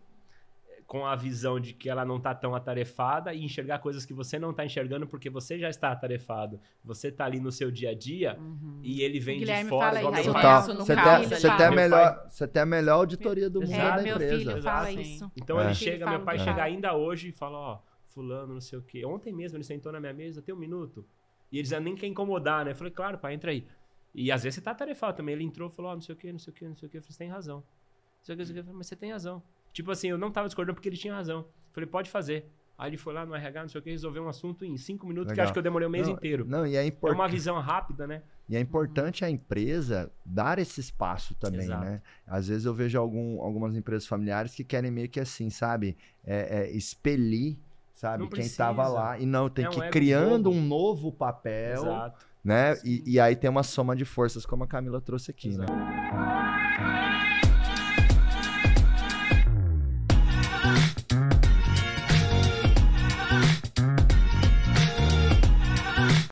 Speaker 4: com a visão de que ela não está tão atarefada e enxergar coisas que você não está enxergando porque você já está atarefado. Você está ali no seu dia a dia uhum. e ele vem de fora.
Speaker 1: Igual
Speaker 2: isso, tá, você, tem, você, tem a melhor, você tem a melhor auditoria do mundo é, da
Speaker 1: meu
Speaker 2: empresa.
Speaker 1: Filho fala isso.
Speaker 4: Então é. ele chega, meu pai chega ainda hoje e fala, ó, fulano, não sei o quê. Ontem mesmo ele sentou na minha mesa, tem um minuto. E eles nem quer incomodar, né? Eu falei, claro, pai, entra aí. E às vezes você tá atarefado também. Ele entrou e falou, ó, não sei o quê, não sei o quê, não sei o quê. Eu falei, você tem razão. Não sei o quê, não sei o quê. Mas você tem razão. Tipo assim, eu não tava discordando porque ele tinha razão. Falei, pode fazer. Aí ele foi lá no RH, não sei o que, resolveu um assunto em cinco minutos, Legal. que acho que eu demorei o um mês
Speaker 2: não,
Speaker 4: inteiro.
Speaker 2: Não, e é importante.
Speaker 4: É uma visão rápida, né?
Speaker 2: E é importante a empresa dar esse espaço também, Exato. né? Às vezes eu vejo algum, algumas empresas familiares que querem meio que assim, sabe? É, é expelir, sabe? Quem estava lá. E não, tem é que ir criando um novo papel. Exato. Né? E, e, aí tem uma soma de forças, como a Camila trouxe aqui, né? Exato. né?